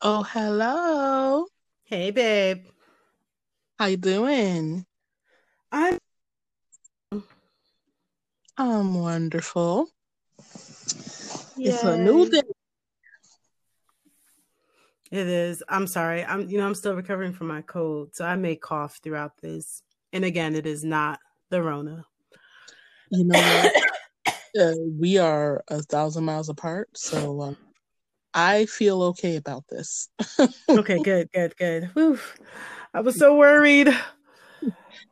Oh, hello. Hey, babe. How you doing? I'm I'm wonderful. It's a new day. It is. I'm sorry. I'm you know, I'm still recovering from my cold, so I may cough throughout this. And again, it is not the Rona. You know uh, we are a thousand miles apart, so uh, I feel okay about this. Okay, good, good, good. Whew. I was so worried. I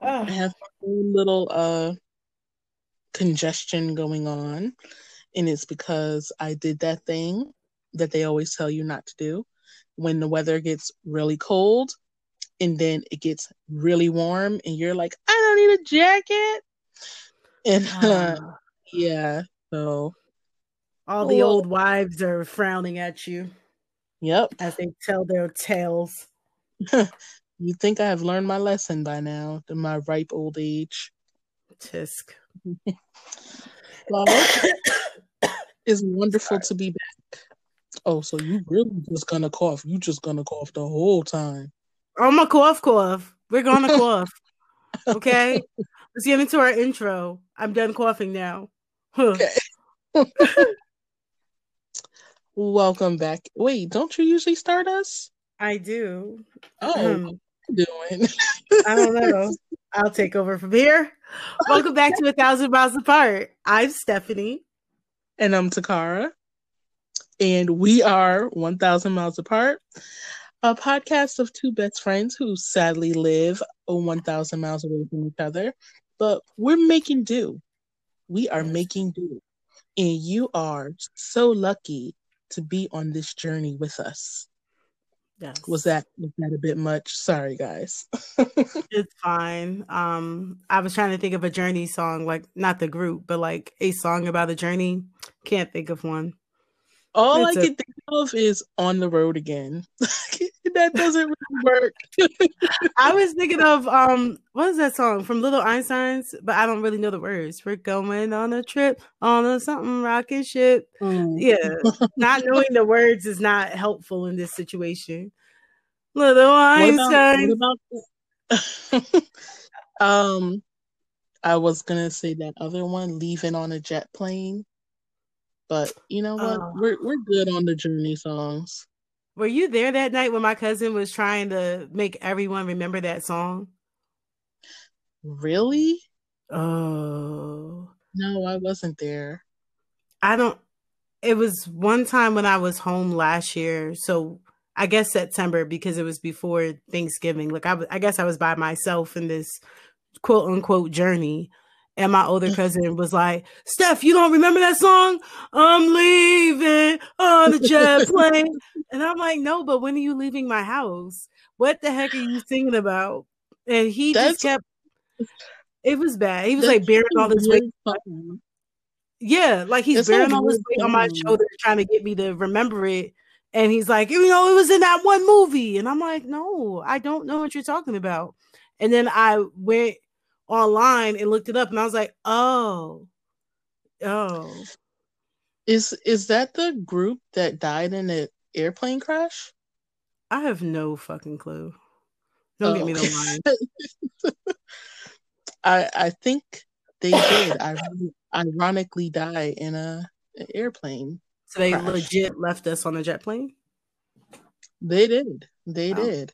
Ah, have a little uh congestion going on, and it's because I did that thing that they always tell you not to do when the weather gets really cold and then it gets really warm, and you're like, I don't need a jacket. And uh, ah. yeah, so all the old wives are frowning at you yep. as they tell their tales. You think I have learned my lesson by now in my ripe old age. Tisk. Well, it's wonderful to be back. Oh, so you really just gonna cough? You just gonna cough the whole time? Oh my cough cough. We're gonna cough. Okay. Let's get into our intro. I'm done coughing now. Huh. Okay. Welcome back. Wait, don't you usually start us? I do. Oh, Um, doing? I don't know. I'll take over from here. Welcome back to A Thousand Miles Apart. I'm Stephanie. and I'm Takara, and we are 1,000 miles apart, a podcast of two best friends who sadly live 1,000 miles away from each other, but we're making do. We are making do, and you are so lucky to be on this journey with us. Yes. Was that was that a bit much? Sorry, guys. It's fine. Um, I was trying to think of a journey song, like not the group, but like a song about a journey. Can't think of one. All It's I a- can think of is on the road again. that doesn't really work. I was thinking of um, what is that song from Little Einsteins? But I don't really know the words. We're going on a trip on a something rocket ship. Mm. Yeah, not knowing the words is not helpful in this situation. Little What about, Einstein. what about um I was gonna say that other one, leaving on a jet plane. But you know what? Oh. We're we're good on the journey songs. Were you there that night when my cousin was trying to make everyone remember that song? Really? Oh, No, I wasn't there. I don't. It was one time when I was home last year, so I guess September because it was before Thanksgiving. Like I, I guess I was by myself in this quote unquote journey, and my older mm. cousin was like, "Steph, you don't remember that song? I'm leaving on the jet plane," and I'm like, "No, but when are you leaving my house? What the heck are you singing about?" And he That's- just kept. It was bad. He was That's like bearing all this weight fun. yeah, like he's It's bearing all this weight on my shoulder, trying to get me to remember it. And he's like, you know, it was in that one movie. And I'm like, no, I don't know what you're talking about. And then I went online and looked it up and I was like, oh, oh. Is is that the group that died in an airplane crash? I have no fucking clue. Don't get me Oh. the line. I I think they did. I ironically die in a an airplane. So they Crash. legit left us on a jet plane. They did. They Oh. did.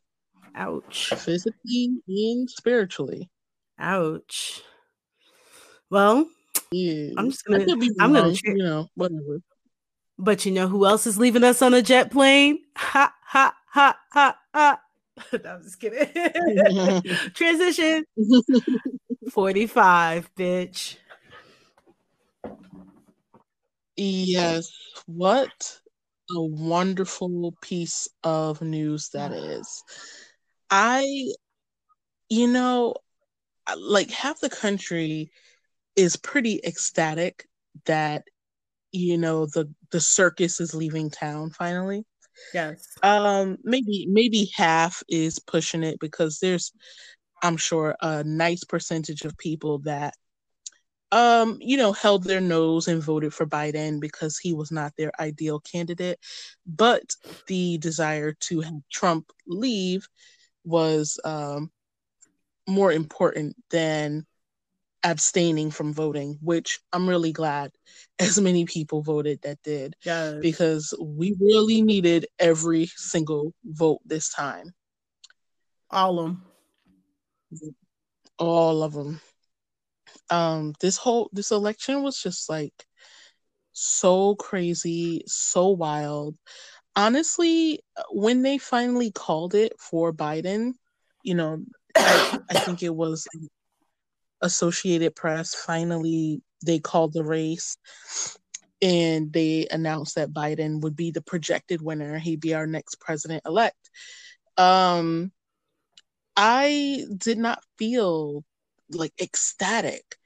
Ouch. Physically and spiritually. Ouch. Well, Yeah. I'm just gonna I'm gonna cheer- you know, whatever. But you know who else is leaving us on a jet plane? Ha ha ha ha ha. no, I'm just kidding. Transition 45, bitch. yes. What a wonderful piece of news that is. I you know, like half the country is pretty ecstatic that you know the the circus is leaving town finally. Yes. Um maybe maybe half is pushing it because there's I'm sure, a nice percentage of people that um, you know, held their nose and voted for Biden because he was not their ideal candidate. But the desire to have Trump leave was um, more important than abstaining from voting, which I'm really glad as many people voted that did. Yes. Because we really needed every single vote this time. All of them. All of them. Um, this whole this election was just like so crazy, so wild. Honestly, when they finally called it for Biden, you know, I, I think it was Associated Press finally they called the race and they announced that Biden would be the projected winner. He'd be our next president elect. Um, I did not feel like ecstatic.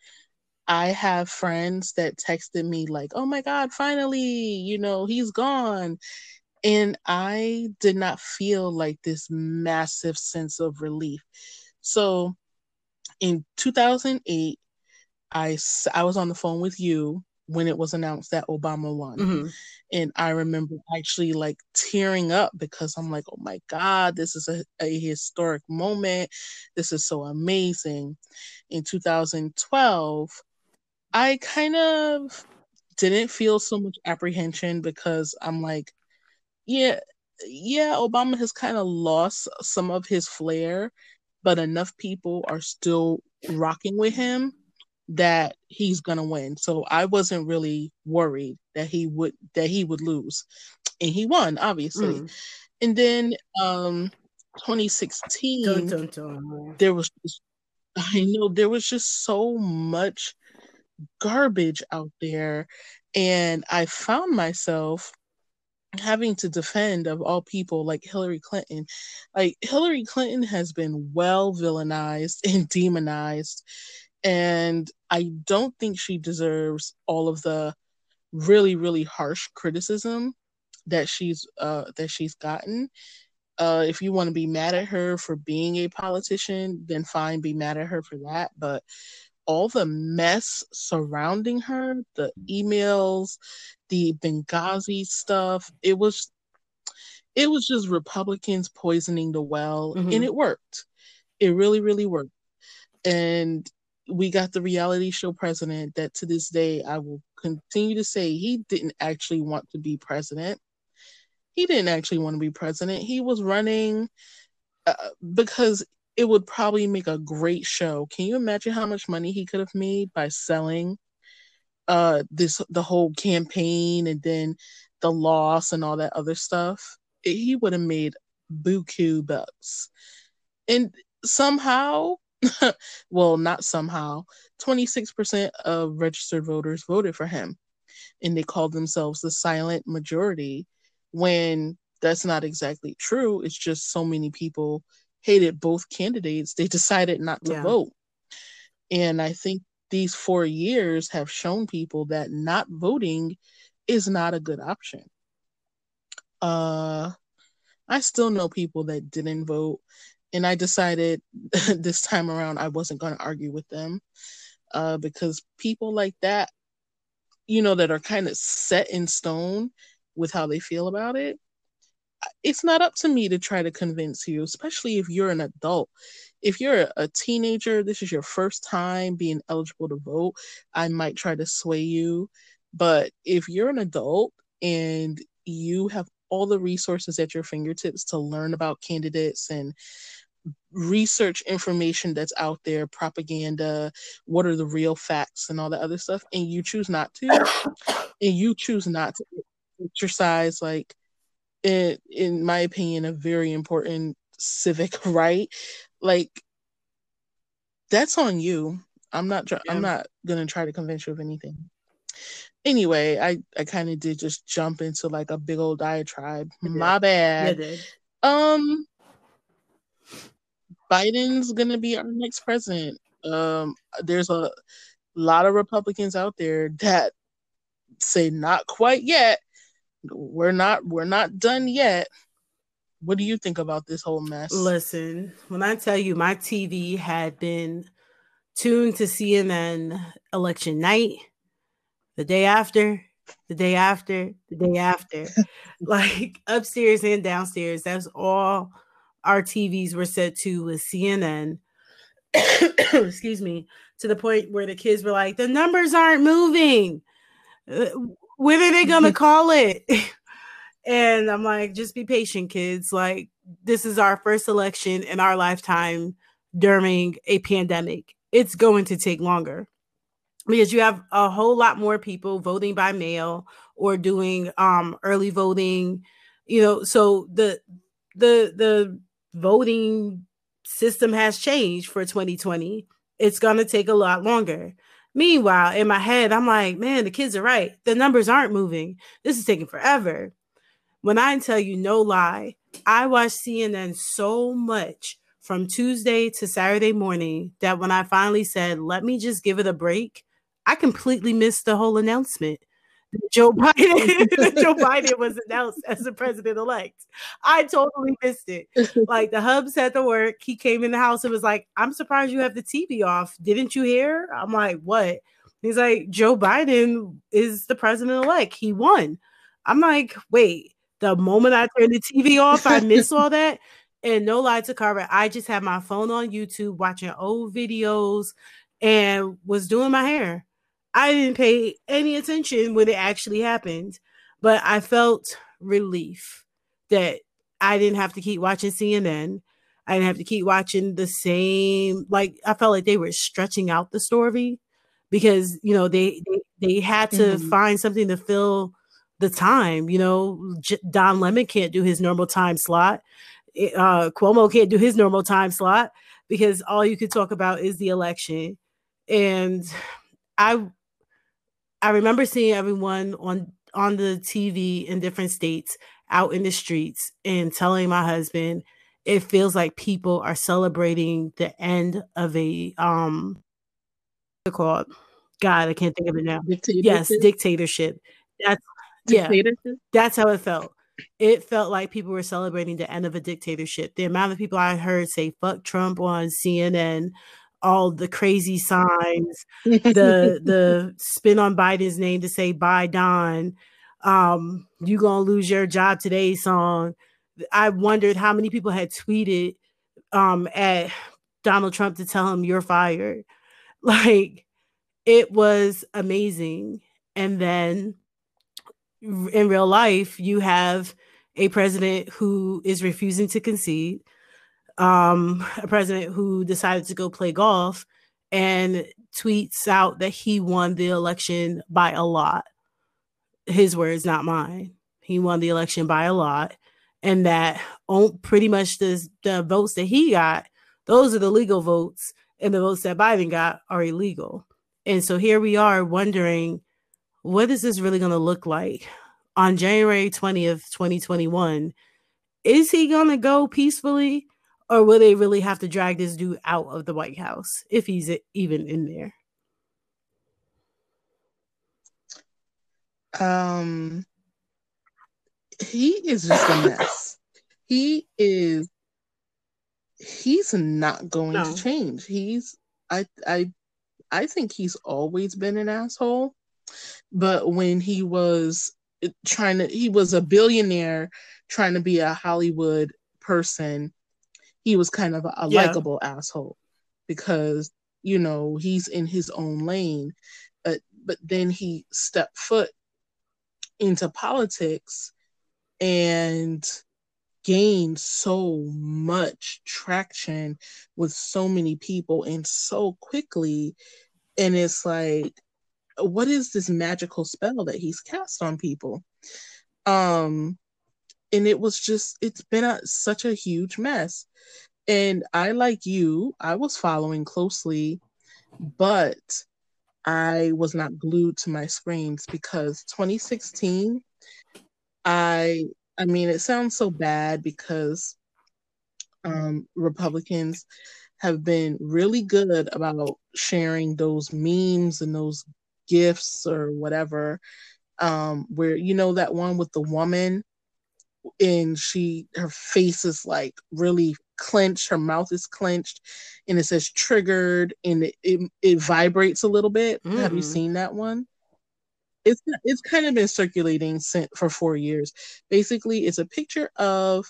I have friends that texted me like, "Oh my god, finally, you know, he's gone." And I did not feel like this massive sense of relief. So in 2008, I, I was on the phone with you when it was announced that Obama won. Mm-hmm. And I remember actually like tearing up because I'm like, oh my God, this is a, a historic moment. This is so amazing. In 2012, I kind of didn't feel so much apprehension because I'm like, yeah, yeah, Obama has kind of lost some of his flair, but enough people are still rocking with him that he's gonna win. So I wasn't really worried that he would that he would lose. And he won, obviously. Mm. And then um 2016 dun, dun, dun. there was just, I know there was just so much garbage out there and I found myself having to defend of all people like Hillary Clinton. Like Hillary Clinton has been well villainized and demonized and I don't think she deserves all of the really really harsh criticism that she's uh that she's gotten. Uh, if you want to be mad at her for being a politician, then fine, be mad at her for that. But all the mess surrounding her, the emails, the Benghazi stuff, it was it was just Republicans poisoning the well mm-hmm. and it worked. It really, really worked. And we got the reality show president that to this day I will continue to say he didn't actually want to be president. He didn't actually want to be president. He was running uh, because it would probably make a great show. Can you imagine how much money he could have made by selling uh this the whole campaign and then the loss and all that other stuff? It, he would have made buku bucks. And somehow well, not somehow, 26% of registered voters voted for him. And they called themselves the silent majority when that's not exactly true. It's just so many people hated both candidates, they decided not to yeah. vote. And I think these four years have shown people that not voting is not a good option. Uh, I still know people that didn't vote and I decided this time around I wasn't going to argue with them uh, because people like that, you know, that are kind of set in stone with how they feel about it, it's not up to me to try to convince you, especially if you're an adult. If you're a teenager, this is your first time being eligible to vote, I might try to sway you. But if you're an adult and you have all the resources at your fingertips to learn about candidates and research information that's out there, propaganda, what are the real facts, and all that other stuff, and you choose not to, and you choose not to exercise, like, in, in my opinion, a very important civic right, like, that's on you. I'm not. Yeah. I'm not gonna try to convince you of anything. Anyway, I I kind of did just jump into like a big old diatribe. My bad. Um, Biden's gonna be our next president. Um, there's a lot of Republicans out there that say not quite yet. We're not we're not done yet. What do you think about this whole mess? Listen, when I tell you my TV had been tuned to CNN election night, the day after, the day after, the day after, like upstairs and downstairs, that's all our TVs were set to with CNN. Excuse me, to the point where the kids were like, the numbers aren't moving. Uh, When are they gonna call it? and I'm like, just be patient, kids. Like, this is our first election in our lifetime during a pandemic. It's going to take longer because you have a whole lot more people voting by mail or doing um early voting you know so the the the voting system has changed for 2020 it's going to take a lot longer meanwhile in my head i'm like man the kids are right. The numbers aren't moving. This is taking forever. When i tell you no lie i watched cnn so much from tuesday to saturday morning that when i finally said let me just give it a break I completely missed the whole announcement. Joe Biden, Joe Biden was announced as the president elect. I totally missed it. Like the hub said the work. He came in the house and was like, I'm surprised you have the TV off. Didn't you hear? I'm like, what? He's like, Joe Biden is the president elect. He won. I'm like, wait, the moment I turned the TV off, I missed all that. And no lie Takara, I just had my phone on YouTube watching old videos and was doing my hair. I didn't pay any attention when it actually happened, but I felt relief that I didn't have to keep watching CNN. I didn't have to keep watching the same. Like I felt like they were stretching out the story because you know they they, they had to mm-hmm. find something to fill the time. You know, J- Don Lemon can't do his normal time slot. Uh, Cuomo can't do his normal time slot because all you could talk about is the election. And I I remember seeing everyone on on the TV in different states out in the streets and telling my husband it feels like people are celebrating the end of a um what's it called God, I can't think of it now. Yes, dictatorship. That's dictatorship? yeah. That's how it felt. It felt like people were celebrating the end of a dictatorship. The amount of people I heard say "fuck Trump" on CNN, all the crazy signs, the the spin on Biden's name to say "Bye Don," um, "You gonna lose your job today" song. I wondered how many people had tweeted um, at Donald Trump to tell him you're fired. Like it was amazing. And then in real life, you have a president who is refusing to concede um, a president who decided to go play golf and tweets out that he won the election by a lot. His words, not mine. He won the election by a lot, and that pretty much the, the votes that he got, those are the legal votes, and the votes that Biden got are illegal. And so here we are wondering, what is this really going to look like on January 20th, 2021? Is he going to go peacefully? Or will they really have to drag this dude out of the White House if he's even in there? Um, he is just a mess. he is. He's not going no. to change. He's. I. I. I think he's always been an asshole, but when he was trying to, he was a billionaire trying to be a Hollywood person he was kind of a, a yeah. likable asshole because you know he's in his own lane but but then he stepped foot into politics and gained so much traction with so many people and so quickly and it's like what is this magical spell that he's cast on people um and it was just it's been a, such a huge mess. And i like you i was following closely but i was not glued to my screens because 2016 i i mean it sounds so bad because um republicans have been really good about sharing those memes and those gifts or whatever um where you know that one with the woman and she her face is like really clenched her mouth is clenched and it says triggered and it it, it vibrates a little bit mm. have you mm. seen that one it's it's kind of been circulating since for four years basically it's a picture of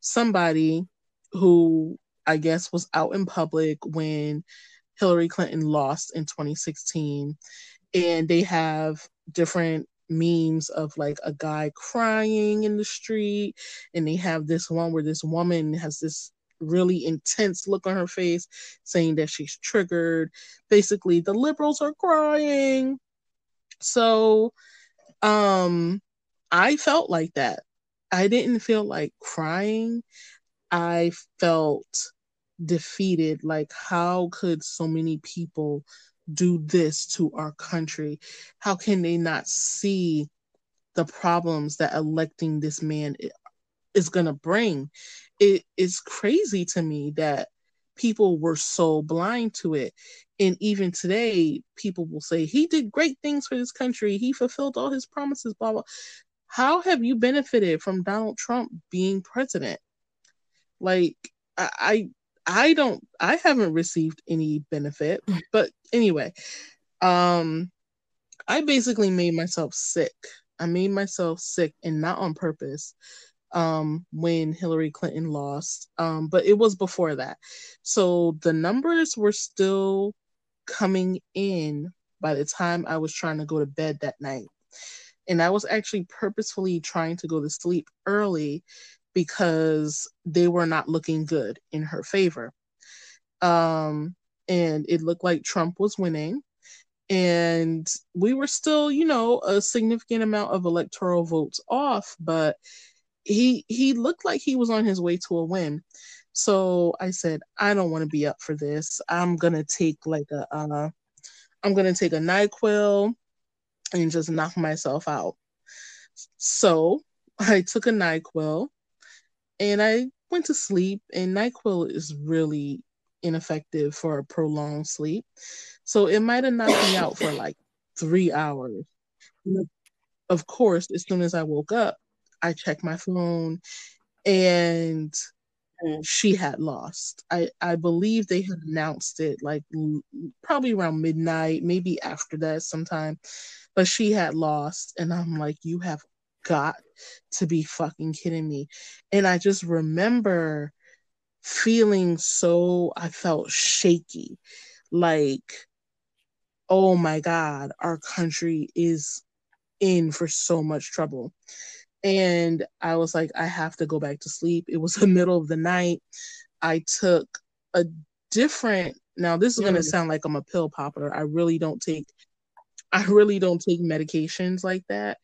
somebody who i guess was out in public when hillary clinton lost in 2016 and they have different memes of like a guy crying in the street and they have this one where this woman has this really intense look on her face saying that she's triggered. Basically the liberals are crying. So um i felt like that. I didn't feel like crying. I felt defeated. Like how could so many people do this to our country? How can they not see the problems that electing this man is going to bring? It is crazy to me that people were so blind to it. And even today, people will say, he did great things for this country. He fulfilled all his promises, blah, blah. How have you benefited from Donald Trump being president? Like, I, I don't I haven't received any benefit. But anyway, um I basically made myself sick. I made myself sick and not on purpose um when Hillary Clinton lost. Um but it was before that. So the numbers were still coming in by the time I was trying to go to bed that night. And I was actually purposefully trying to go to sleep early because they were not looking good in her favor. Um, and it looked like Trump was winning. And we were still, you know, a significant amount of electoral votes off, but he he looked like he was on his way to a win. So I said, I don't want to be up for this. I'm gonna take like a uh, I'm gonna take a NyQuil and just knock myself out. So I took a NyQuil and I went to sleep. And NyQuil is really ineffective for a prolonged sleep, so it might have knocked me out for like three hours. Of course, as soon as I woke up, I checked my phone, and she had lost. I I believe they had announced it like probably around midnight, maybe after that sometime. But she had lost, and I'm like, you have got to be fucking kidding me. And I just remember feeling so, I felt shaky. Like, oh my God, our country is in for so much trouble. And I was like, I have to go back to sleep. It was the middle of the night. I took a different, now this is going to mm. sound like I'm a pill popper. I really don't take I really don't take medications like that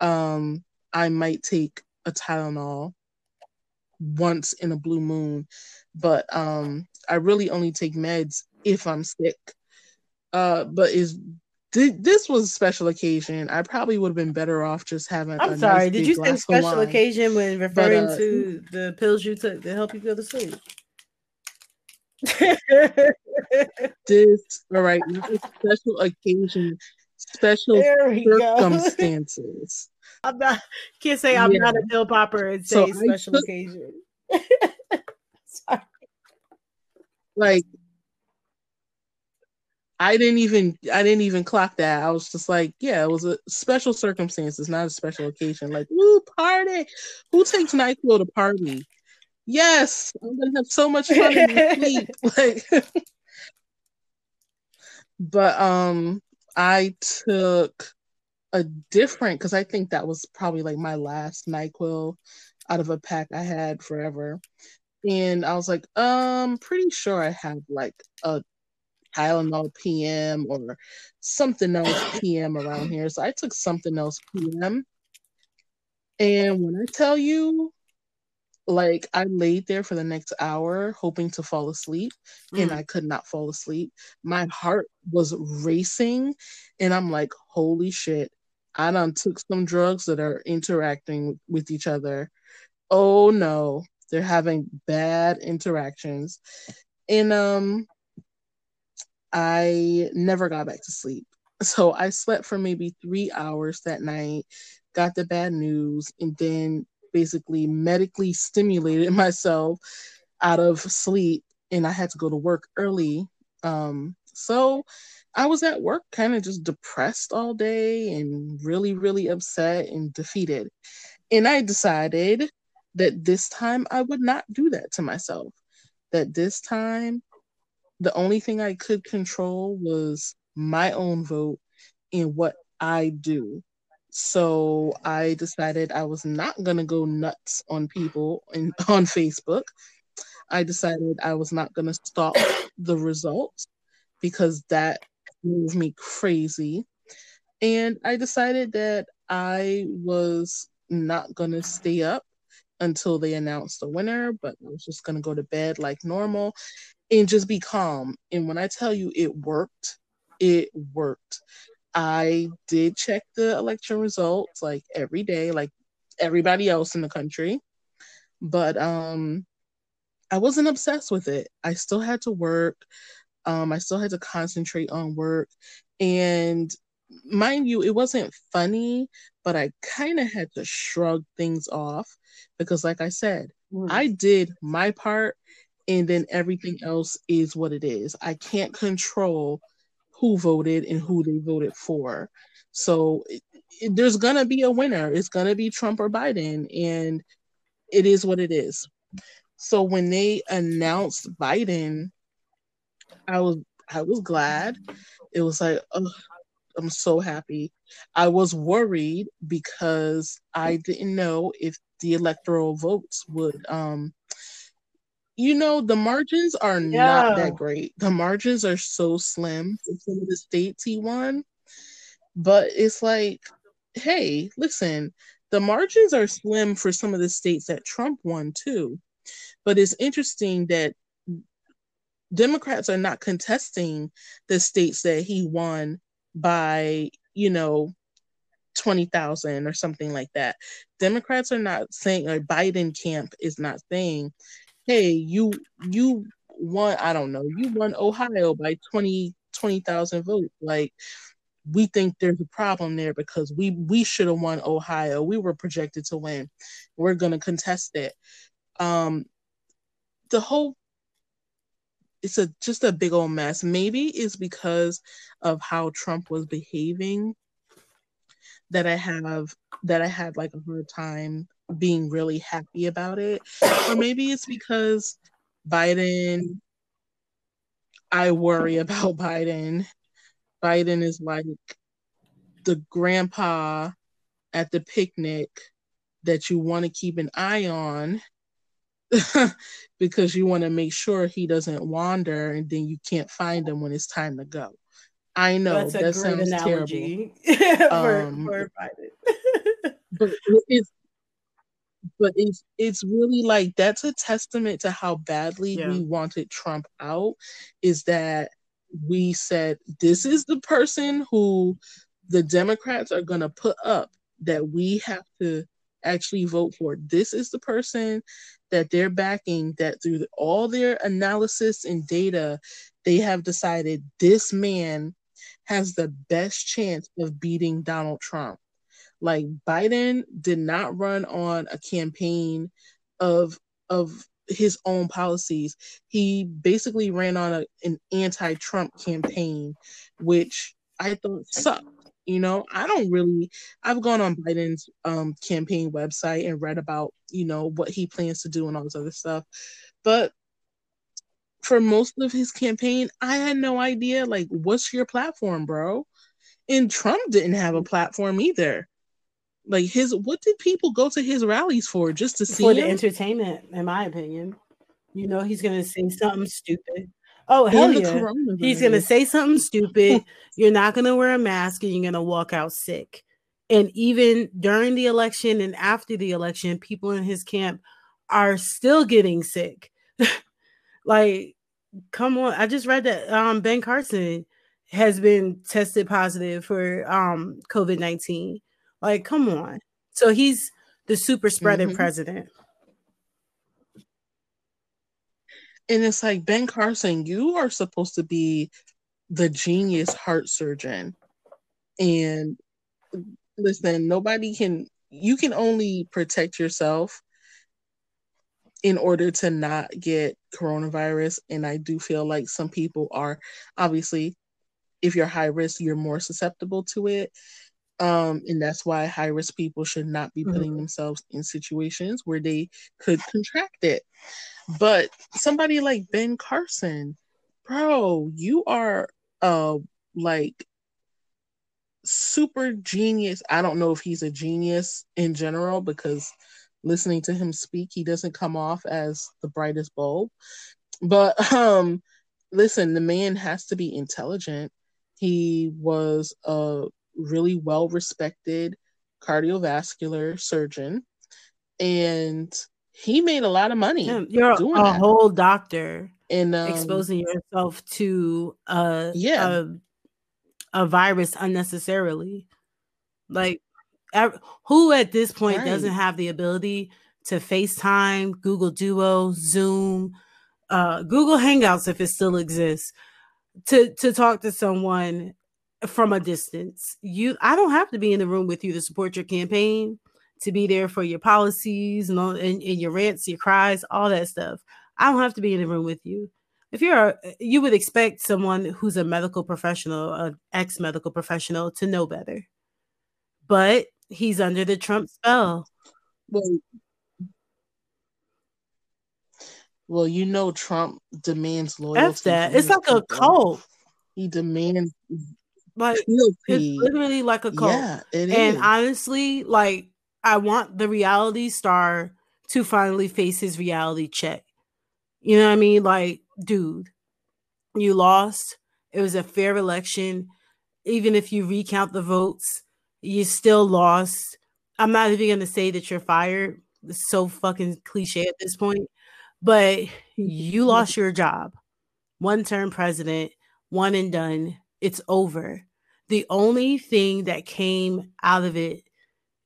um, I might take a Tylenol once in a blue moon, but um, I really only take meds if I'm sick. Uh, but is this was a special occasion. I probably would have been better off just having. I'm sorry. Nice did you say special occasion when referring but, uh, to the pills you took to help you go to sleep? this all right. Special occasion, special circumstances. I'm not can't say I'm yeah. not a pill popper and say so special took, occasion. Sorry. Like I didn't even I didn't even clock that. I was just like, yeah, it was a special circumstance. It's not a special occasion. Like, woo, party. Who takes NyQuil to party? Yes, I'm gonna have so much fun in sleep. Like but um I took a different because I think that was probably like my last NyQuil out of a pack I had forever. And I was like, um, pretty sure I have like a Tylenol PM or something else PM around here. So I took something else PM. And when I tell you, like I laid there for the next hour hoping to fall asleep mm. and I could not fall asleep. My heart was racing and I'm like, holy shit, I done took some drugs that are interacting with each other. Oh no, they're having bad interactions. And um I never got back to sleep. So I slept for maybe three hours that night, got the bad news, and then basically medically stimulated myself out of sleep and I had to go to work early. Um, so I was at work kind of just depressed all day and really, really upset and defeated. And I decided that this time I would not do that to myself. That this time, the only thing I could control was my own vote and what I do. So I decided I was not going to go nuts on people in, on Facebook. I decided I was not going to stop the results because that moved me crazy. And I decided that I was not going to stay up until they announced the winner, but I was just going to go to bed like normal and just be calm. And when I tell you it worked, it worked. I did check the election results like every day, like everybody else in the country. But um I wasn't obsessed with it. I still had to work. Um, I still had to concentrate on work. And mind you, it wasn't funny, but I kind of had to shrug things off because, like I said, mm. I did my part and then everything else is what it is. I can't control who voted and who they voted for. So it, it, there's going to be a winner. It's going to be Trump or Biden. And it is what it is. So when they announced Biden, I was I was glad. It was like, oh, I'm so happy. I was worried because I didn't know if the electoral votes would um you know the margins are yeah. not that great. The margins are so slim for some of the states he won. But it's like, hey, listen, the margins are slim for some of the states that Trump won too. But it's interesting that Democrats are not contesting the states that he won by, you know, 20,000 or something like that. Democrats are not saying, or Biden camp is not saying, hey, you, you won, I don't know, you won Ohio by 20, 20,000 votes. Like, we think there's a problem there because we we should have won Ohio. We were projected to win. We're going to contest it. Um, the whole it's a just a big old mess. Maybe it's because of how Trump was behaving that I have that I had like a hard time being really happy about it. Or maybe it's because Biden I worry about Biden. Biden is like the grandpa at the picnic that you want to keep an eye on because you want to make sure he doesn't wander and then you can't find him when it's time to go. I know That's that sounds terrible. for, um, for but it's but it's it's really like that's a testament to how badly yeah. we wanted Trump out is that we said this is the person who the Democrats are going to put up that we have to actually vote for. This is the person that they're backing that through all their analysis and data, they have decided this man has the best chance of beating Donald Trump. Like Biden did not run on a campaign of of his own policies. He basically ran on a, an anti-Trump campaign, which I thought sucked you know, I don't really. I've gone on Biden's um, campaign website and read about you know what he plans to do and all this other stuff, but for most of his campaign, I had no idea. Like, what's your platform, bro? And Trump didn't have a platform either. Like his, what did people go to his rallies for? Just to see for the entertainment, in my opinion. You know, he's gonna say something stupid. Oh hell yeah! He's gonna say something stupid. you're not gonna wear a mask, and you're gonna walk out sick. And even during the election and after the election, people in his camp are still getting sick. like, come on! I just read that um, Ben Carson has been tested positive for um, COVID nineteen. Like, come on! So he's the super spreader mm-hmm. president. And it's like, Ben Carson, you are supposed to be the genius heart surgeon. And listen, nobody can you can only protect yourself in order to not get coronavirus. And I do feel like some people are obviously, if you're high risk, you're more susceptible to it. Um, and that's why high risk people should not be putting mm-hmm. themselves in situations where they could contract it. But somebody like Ben Carson, bro, you are uh like super genius. I don't know if he's a genius in general because listening to him speak, he doesn't come off as the brightest bulb. But um listen, the man has to be intelligent. He was a really well respected cardiovascular surgeon and he made a lot of money. Yeah, you're a, a whole doctor and um, exposing yourself to a yeah a, a virus unnecessarily. Like, who at this point right. doesn't have the ability to FaceTime, Google Duo, Zoom, uh, Google Hangouts if it still exists, to to talk to someone from a distance. You, I don't have to be in the room with you to support your campaign, to be there for your policies and, all, and, and your rants, your cries, all that stuff. I don't have to be in the room with you if you're a, you would expect someone who's a medical professional an ex medical professional to know better but he's under the trump spell well, well you know trump demands loyalty F that it's like people. a cult he demands like it's literally like a cult yeah, and is. honestly like i want the reality star to finally face his reality check you know what i mean like dude, you lost. It was a fair election. Even if you recount the votes, you still lost. I'm not even going to say that you're fired. It's so fucking cliche at this point. But you lost your job. One term president, one and done. It's over. The only thing that came out of it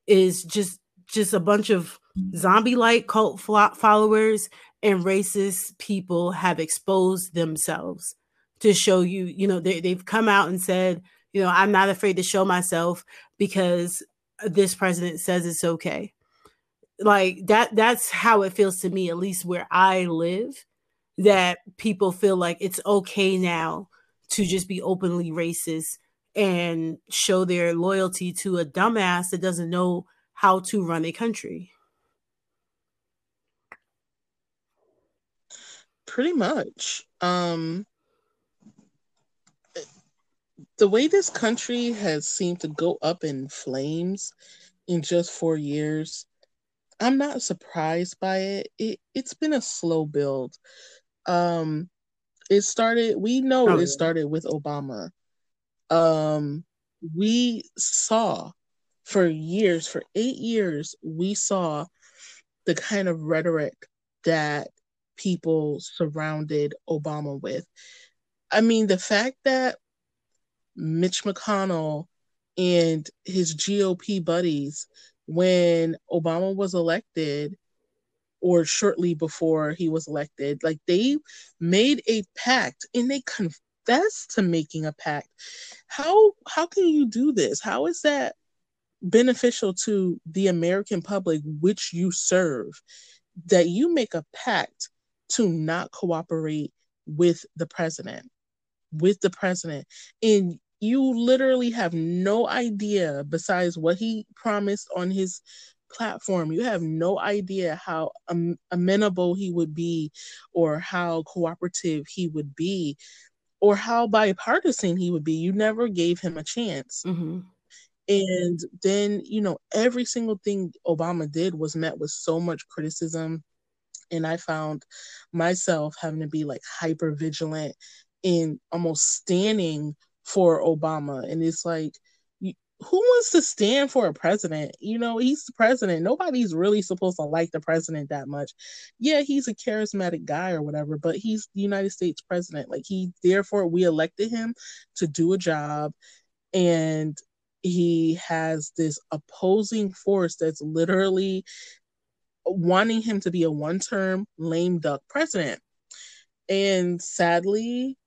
is just just a bunch of zombie like cult followers and racist people have exposed themselves to show you, you know, they, they've come out and said, you know, I'm not afraid to show myself because this president says it's okay. Like that, that's how it feels to me, at least where I live, that people feel like it's okay now to just be openly racist and show their loyalty to a dumbass that doesn't know how to run a country. Pretty much. Um, the way this country has seemed to go up in flames in just four years, I'm not surprised by it. It it's been a slow build. Um, it started. We know oh, it started with Obama. Um, we saw for years, for eight years, we saw the kind of rhetoric that people surrounded Obama with. I mean, the fact that Mitch McConnell and his GOP buddies, when Obama was elected, or shortly before he was elected, like they made a pact and they confessed to making a pact. How how can you do this? How is that beneficial to the American public which you serve? That you make a pact to not cooperate with the president, with the president. And you literally have no idea, besides what he promised on his platform, you have no idea how um, amenable he would be, or how cooperative he would be, or how bipartisan he would be. You never gave him a chance. Mm-hmm. And then, you know, every single thing Obama did was met with so much criticism and I found myself having to be like hyper vigilant in almost standing for Obama. And it's like, who wants to stand for a president? You know, he's the president. Nobody's really supposed to like the president that much. Yeah, he's a charismatic guy or whatever, but he's the United States president. Like he therefore we elected him to do a job and he has this opposing force that's literally wanting him to be a one term lame duck president. And sadly,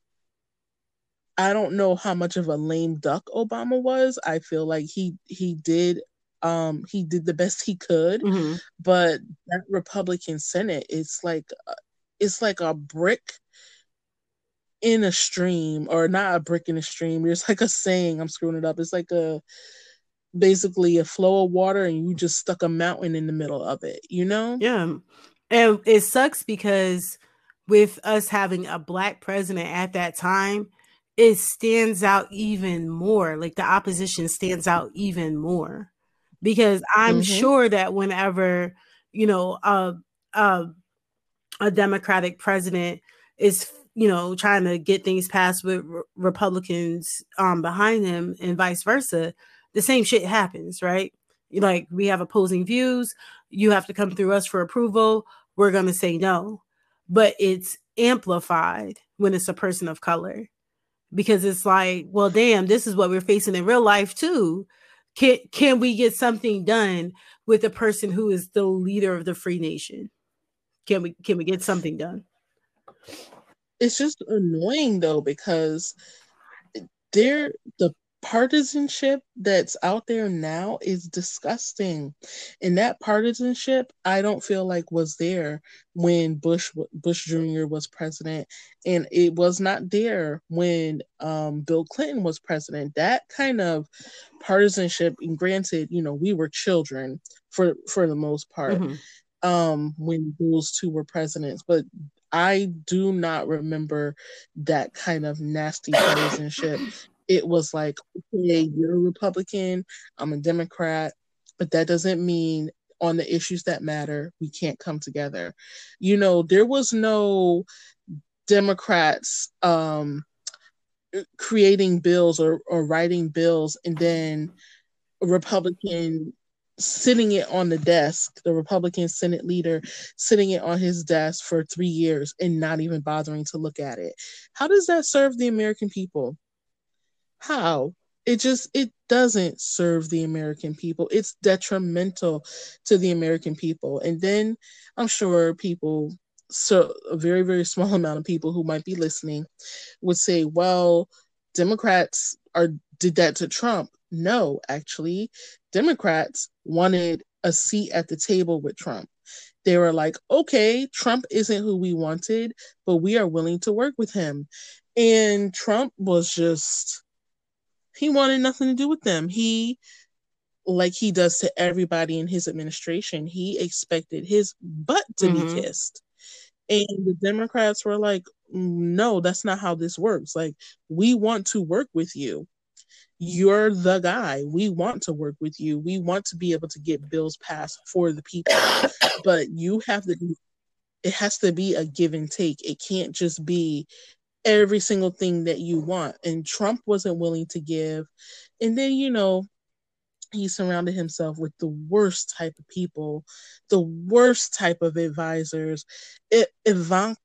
I don't know how much of a lame duck Obama was. I feel like he he did Um, he did the best he could, mm-hmm. but that Republican Senate, it's like uh, it's like a brick in a stream, or not a brick in a stream. It's like a saying. I'm screwing it up. It's like a basically a flow of water, and you just stuck a mountain in the middle of it. You know? Yeah, and it sucks because with us having a black president at that time, it stands out even more. Like the opposition stands out even more because I'm mm-hmm. sure that whenever you know a a, a Democratic president is you know trying to get things passed with re- Republicans um behind him and vice versa, the same shit happens, right? Like we have opposing views, you have to come through us for approval. We're gonna say no, but it's amplified when it's a person of color because it's like, well, damn, this is what we're facing in real life too. Can can we get something done with the person who is the leader of the free nation? Can we can we get something done? It's just annoying though because they're the partisanship that's out there now is disgusting. And that partisanship i don't feel like was there when bush bush jr was president. And it was not there when um, bill clinton was president. That kind of partisanship and granted you know we were children for for the most part mm-hmm. um when those two were presidents. But I do not remember that kind of nasty partisanship it was like, okay, you're a Republican, I'm a Democrat, but that doesn't mean on the issues that matter, we can't come together. You know, there was no Democrats um, creating bills or, or writing bills and then a Republican sitting it on the desk, the Republican Senate leader sitting it on his desk for three years and not even bothering to look at it. How does that serve the American people? How? It just it doesn't serve the American people. It's detrimental to the American people. And then I'm sure people so a very very small amount of people who might be listening would say, "Well, Democrats are did that to Trump." No, actually, Democrats wanted a seat at the table with Trump. They were like, okay, Trump isn't who we wanted, but we are willing to work with him. And Trump was just he wanted nothing to do with them. He, like he does to everybody in his administration, he expected his butt to mm-hmm. be kissed. And the Democrats were like, no, that's not how this works. Like, we want to work with you. You're the guy. We want to work with you. We want to be able to get bills passed for the people. but you have to it has to be a give and take. It can't just be every single thing that you want. And Trump wasn't willing to give. And then, you know, he surrounded himself with the worst type of people, the worst type of advisors. It, Ivanka,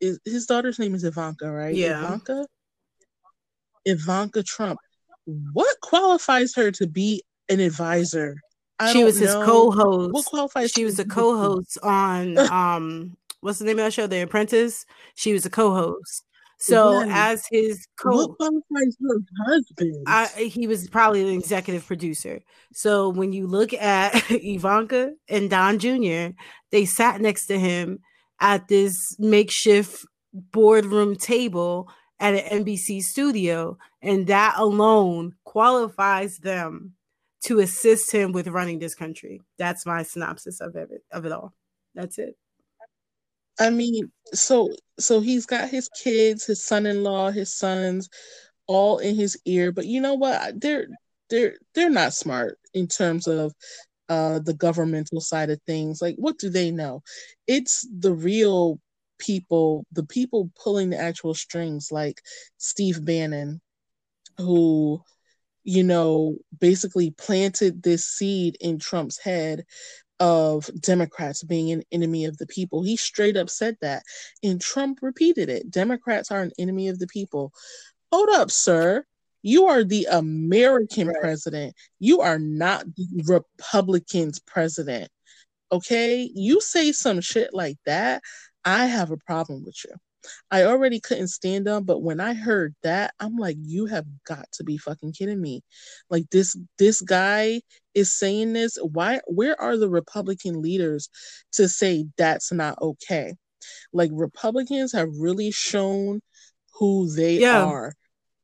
his daughter's name is Ivanka, right? Yeah. Ivanka? Ivanka Trump. What qualifies her to be an advisor? I she was his know. co-host. What qualifies? She was a co-host on um what's the name of that show? The Apprentice. She was a co-host. So as his co qualifies her husband? I, eh, he was probably an executive producer. So when you look at Ivanka and Don Jr., they sat next to him at this makeshift boardroom table at an NBC studio, and that alone qualifies them to assist him with running this country. That's my synopsis of it of it all. That's it. I mean, so so he's got his kids, his son-in-law, his sons, all in his ear. But you know what? They're they're they're not smart in terms of uh the governmental side of things. Like, what do they know? It's the real people, the people pulling the actual strings, like Steve Bannon, who you know basically planted this seed in Trump's head of Democrats being an enemy of the people. He straight up said that. And Trump repeated it. Democrats are an enemy of the people. Hold up, sir. You are the American right. president. You are not the Republicans president. Okay? You say some shit like that, I have a problem with you. I already couldn't stand him, but when I heard that, I'm like, you have got to be fucking kidding me. Like this this guy is saying this. Why where are the Republican leaders to say that's not okay? Like Republicans have really shown who they yeah. are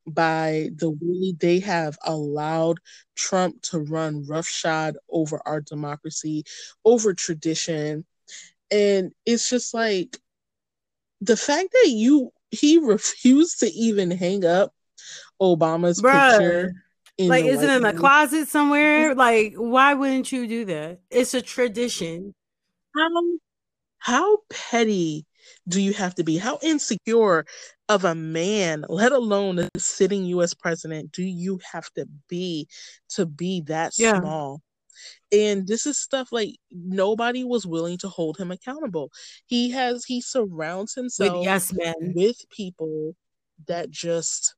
by the way they have allowed Trump to run roughshod over our democracy, over tradition. And it's just like the fact that you he refused to even hang up Obama's Bruh, picture. like, is it in a closet somewhere? Mm-hmm. Like, why wouldn't you do that? It's a tradition. How how petty do you have to be? How insecure of a man, let alone a sitting US president, do you have to be to be that yeah. small? And this is stuff like nobody was willing to hold him accountable. He has he surrounds himself with yes men with people that just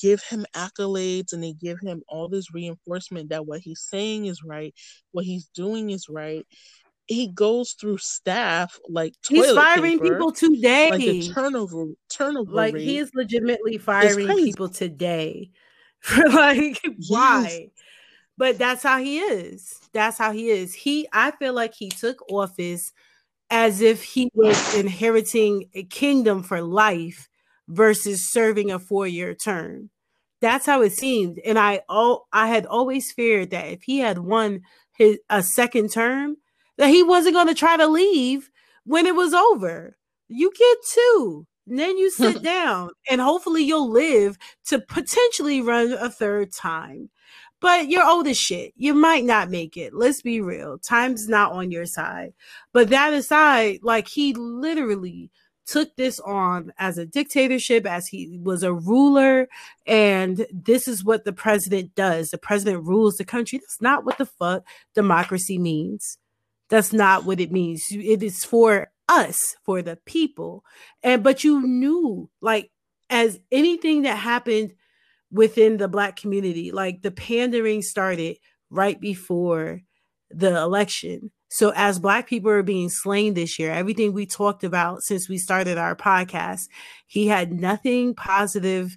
give him accolades and they give him all this reinforcement that what he's saying is right, what he's doing is right he goes through staff like he's firing paper, people today. Like the turnover turnover like he is legitimately firing people today. for like yes. why? But that's how he is. That's how he is. He I feel like he took office as if he was inheriting a kingdom for life versus serving a four-year term. That's how it seemed. And I oh I had always feared that if he had won his a second term, that he wasn't going to try to leave when it was over. You get two. And then you sit down and hopefully you'll live to potentially run a third time. But you're old as shit. You might not make it. Let's be real. Time's not on your side. But that aside, like he literally took this on as a dictatorship, as he was a ruler. And this is what the president does. The president rules the country. That's not what the fuck democracy means. That's not what it means. It is for us, for the people. And but you knew like as anything that happened within the black community, like the pandering started right before the election. So as black people are being slain this year, everything we talked about since we started our podcast, he had nothing positive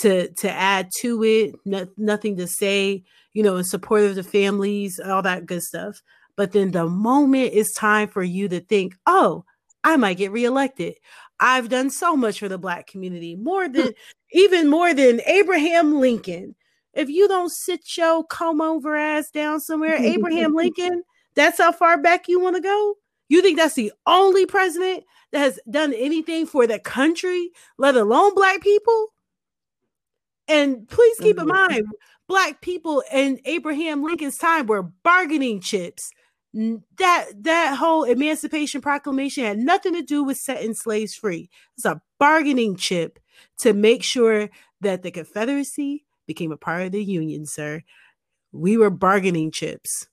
to to add to it, no, nothing to say, you know, in support of the families, all that good stuff. But then the moment it's time for you to think, oh, I might get reelected. I've done so much for the black community, more hmm. than even more than Abraham Lincoln. If you don't sit your comb over ass down somewhere, Abraham Lincoln, that's how far back you want to go. You think that's the only president that has done anything for the country, let alone black people? And please keep in mm-hmm. mind, black people in Abraham Lincoln's time were bargaining chips that that whole emancipation proclamation had nothing to do with setting slaves free it's a bargaining chip to make sure that the confederacy became a part of the union sir we were bargaining chips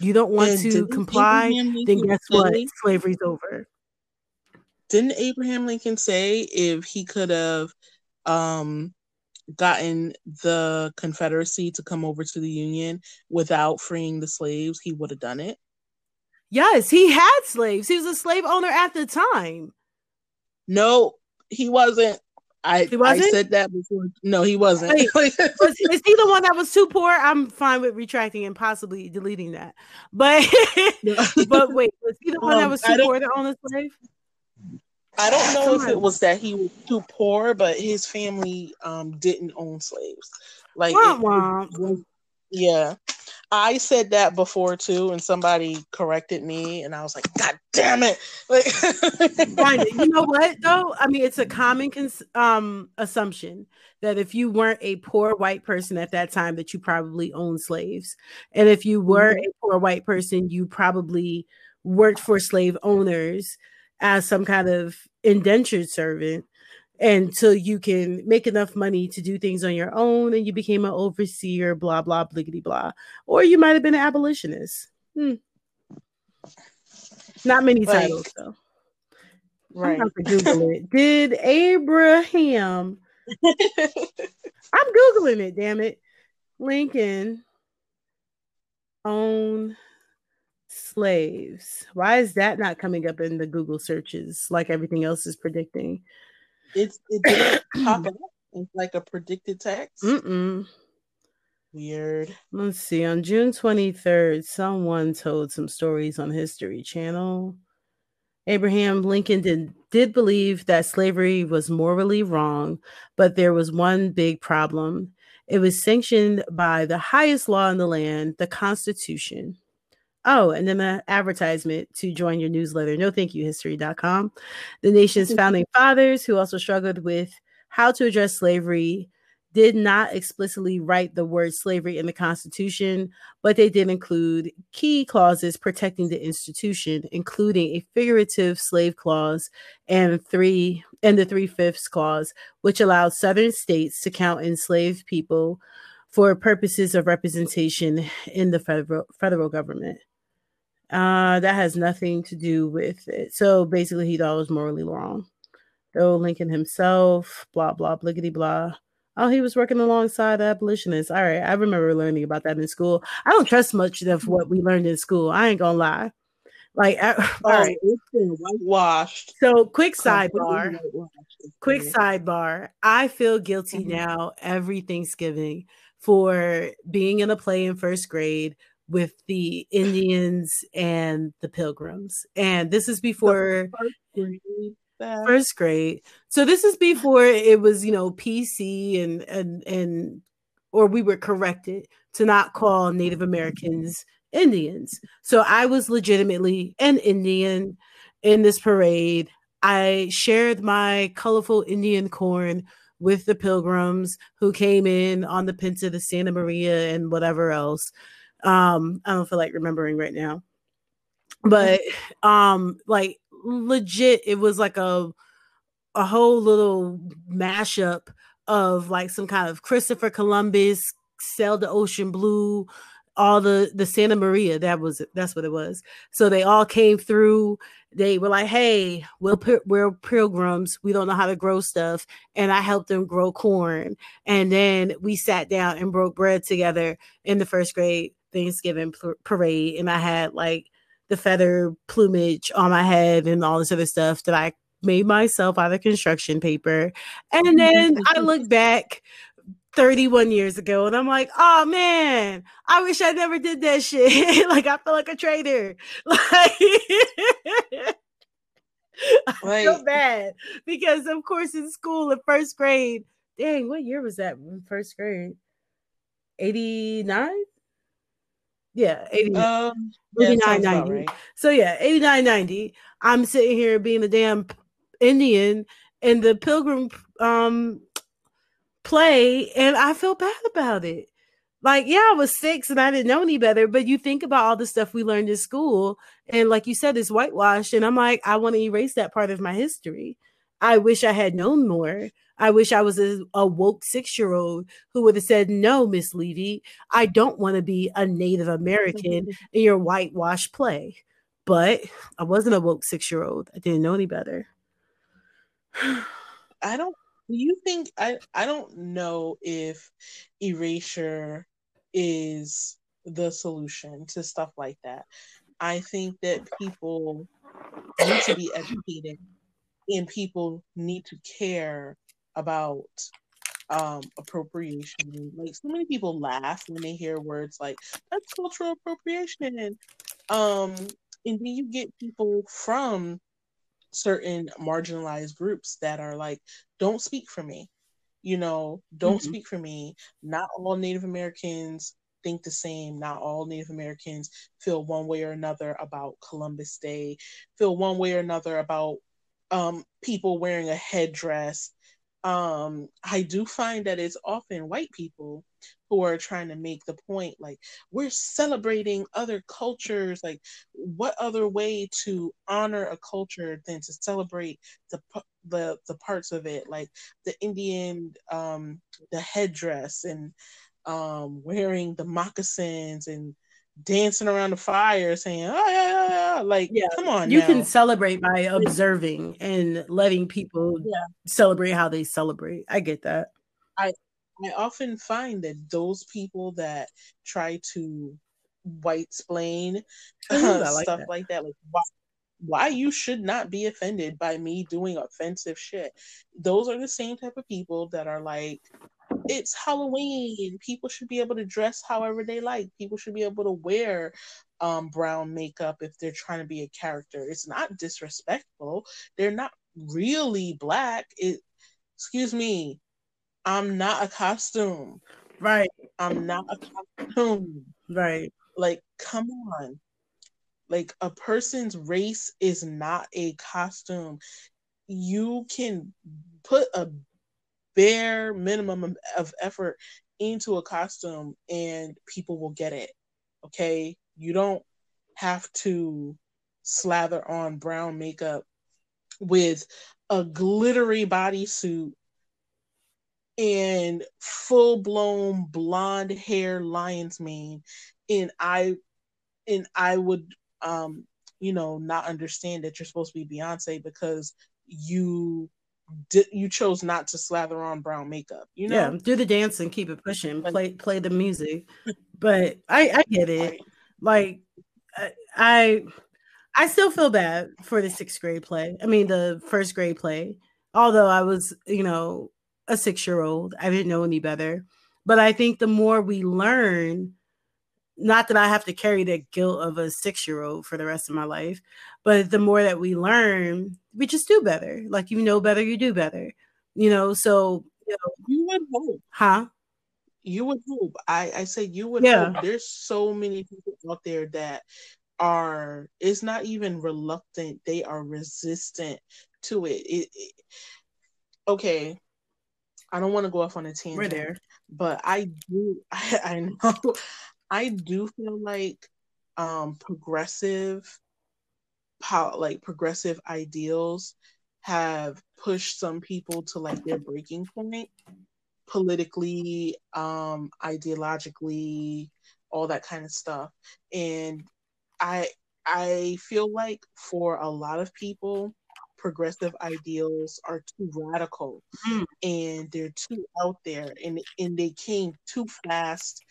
you don't want and to comply then guess what slavery's over didn't abraham lincoln say if he could have um gotten the Confederacy to come over to the Union without freeing the slaves, he would have done it. Yes, he had slaves. He was a slave owner at the time. No, he wasn't. I, he wasn't? I said that before. No, he wasn't. Wait, was, is he the one that was too poor? I'm fine with retracting and possibly deleting that. But but wait, was he the one um, that was too poor to own a slave? I don't know if it was that he was too poor, but his family um didn't own slaves. Like wah, wah. Was, yeah. I said that before too, and somebody corrected me, and I was like, "God damn it!" Like, you know what though? I mean, it's a common cons- um, assumption that if you weren't a poor white person at that time, that you probably owned slaves, and if you were mm-hmm. a poor white person, you probably worked for slave owners as some kind of indentured servant until you can make enough money to do things on your own and you became an overseer, blah, blah, bliggity, blah. Or you might have been an abolitionist. Hmm. Not many like, titles, though. Right. I'm Google it. Did Abraham? I'm Googling it, damn it. Lincoln own slaves. Why is that not coming up in the Google searches like everything else is predicting? It's it didn't pop up. It's like a predicted text. Mm-mm. Weird. Let's see. On June 23rd, someone told some stories on History Channel. Abraham Lincoln did, did believe that slavery was morally wrong, but there was one big problem. It was sanctioned by the highest law in the land, the Constitution. Oh, and then an advertisement to join your newsletter. No, thank you, history.com. The nation's mm-hmm. founding fathers, who also struggled with how to address slavery, did not explicitly write the word slavery in the Constitution, but they did include key clauses protecting the institution, including a fugitive slave clause and three and the three fifths clause, which allowed Southern states to count enslaved people for purposes of representation in the federal federal government. Uh, that has nothing to do with it. So basically, he thought it was morally wrong. Though Lincoln himself, blah blah bliggity blah Oh, he was working alongside abolitionists. All right. I remember learning about that in school. I don't trust much of mm. what we learned in school. I ain't gonna lie. Like, I, oh, all right. It's been whitewashed. So, quick sidebar. Quick sidebar. I feel guilty mm-hmm. now every Thanksgiving for being in a play in first grade with the Indians and the Pilgrims. And this is before first grade. So this is before it was, you know, PC and and and or we were corrected to not call Native Americans Indians. So I was legitimately an Indian in this parade. I shared my colorful Indian corn with the pilgrims who came in on the Pinta the Santa Maria and whatever else. Um, I don't feel like remembering right now. But um like legit it was like a a whole little mashup of like some kind of Christopher Columbus sailed the ocean blue all the the Santa Maria that was that's what it was. So they all came through. They were like hey we're we're pilgrims. We don't know how to grow stuff. And I helped them grow corn. And then we sat down and broke bread together in the first grade Thanksgiving parade and I had like the feather plumage on my head and all this other stuff that I made myself out of construction paper. And then I look back 31 years ago and I'm like, oh man, I wish I never did that shit. like I feel like a traitor. Like I feel bad because of course in school in first grade, dang, what year was that in first grade? 89? Yeah, 80, um, 89, 90. Right. So yeah, 89, 90. I'm sitting here being a damn Indian in the pilgrim um play and I feel bad about it. Like, yeah, I was six and I didn't know any better, but you think about all the stuff we learned in school, and like you said, it's whitewashed, and I'm like, I want to erase that part of my history. I wish I had known more. I wish I was a, a woke six year old who would have said, No, Miss Levy, I don't want to be a Native American in your whitewash play. But I wasn't a woke six year old. I didn't know any better. I don't do you think I I don't know if erasure is the solution to stuff like that. I think that people need to be educated and people need to care about um appropriation. Like so many people laugh when they hear words like that's cultural appropriation. Um and then you get people from certain marginalized groups that are like, don't speak for me. You know, don't mm-hmm. speak for me. Not all Native Americans think the same. Not all Native Americans feel one way or another about Columbus Day, feel one way or another about um, people wearing a headdress. Um, I do find that it's often white people who are trying to make the point like we're celebrating other cultures like what other way to honor a culture than to celebrate the the the parts of it like the indian um the headdress and um wearing the moccasins and dancing around the fire saying oh yeah yeah, yeah. like yeah come on you now. can celebrate by observing and letting people yeah. celebrate how they celebrate i get that i I often find that those people that try to white splain uh, like stuff that. like that. Like why, why you should not be offended by me doing offensive shit. Those are the same type of people that are like, it's Halloween. People should be able to dress however they like. People should be able to wear um, brown makeup if they're trying to be a character. It's not disrespectful. They're not really black. It, excuse me, I'm not a costume. Right. I'm not a costume. Right. Like, come on. Like, a person's race is not a costume. You can put a bare minimum of effort into a costume and people will get it. Okay? You don't have to slather on brown makeup with a glittery bodysuit and full blown blonde hair lion's mane and I and I would um you know not understand that you're supposed to be Beyonce because you did you chose not to slather on brown makeup you know yeah do the dance and keep it pushing play play the music but I I get it like I I still feel bad for the sixth grade play I mean the first grade play although I was you know a six year old. I didn't know any better. But I think the more we learn, not that I have to carry the guilt of a six year old for the rest of my life, but the more that we learn, we just do better. Like you know better, you do better. You know, so you, know, you would hope. Huh? You would hope. I, I say you would yeah. hope. There's so many people out there that are it's not even reluctant, they are resistant to it. it, it okay I don't want to go off on a tangent. We're there. But I do I, I know I do feel like um progressive how like progressive ideals have pushed some people to like their breaking point politically, um, ideologically, all that kind of stuff. And I I feel like for a lot of people, progressive ideals are too radical mm. and they're too out there and and they came too fast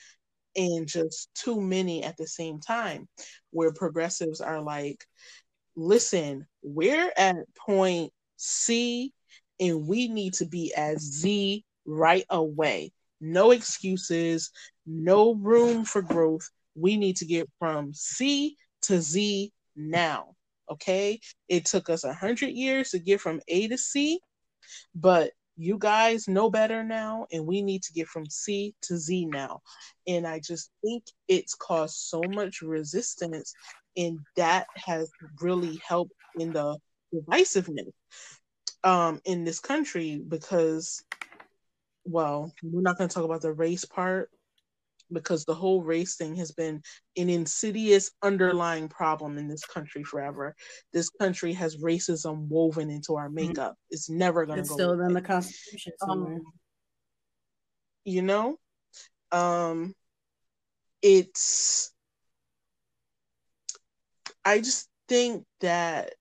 and just too many at the same time where progressives are like listen we're at point c and we need to be at z right away no excuses no room for growth we need to get from c to z now Okay. It took us a hundred years to get from A to C, but you guys know better now, and we need to get from C to Z now. And I just think it's caused so much resistance, and that has really helped in the divisiveness um, in this country because, well, we're not going to talk about the race part because the whole race thing has been an insidious underlying problem in this country forever. This country has racism woven into our mm-hmm. makeup. Mm-hmm. It's never going to go. Still in the Constitution somewhere. Um, you know, um, it's. I just think that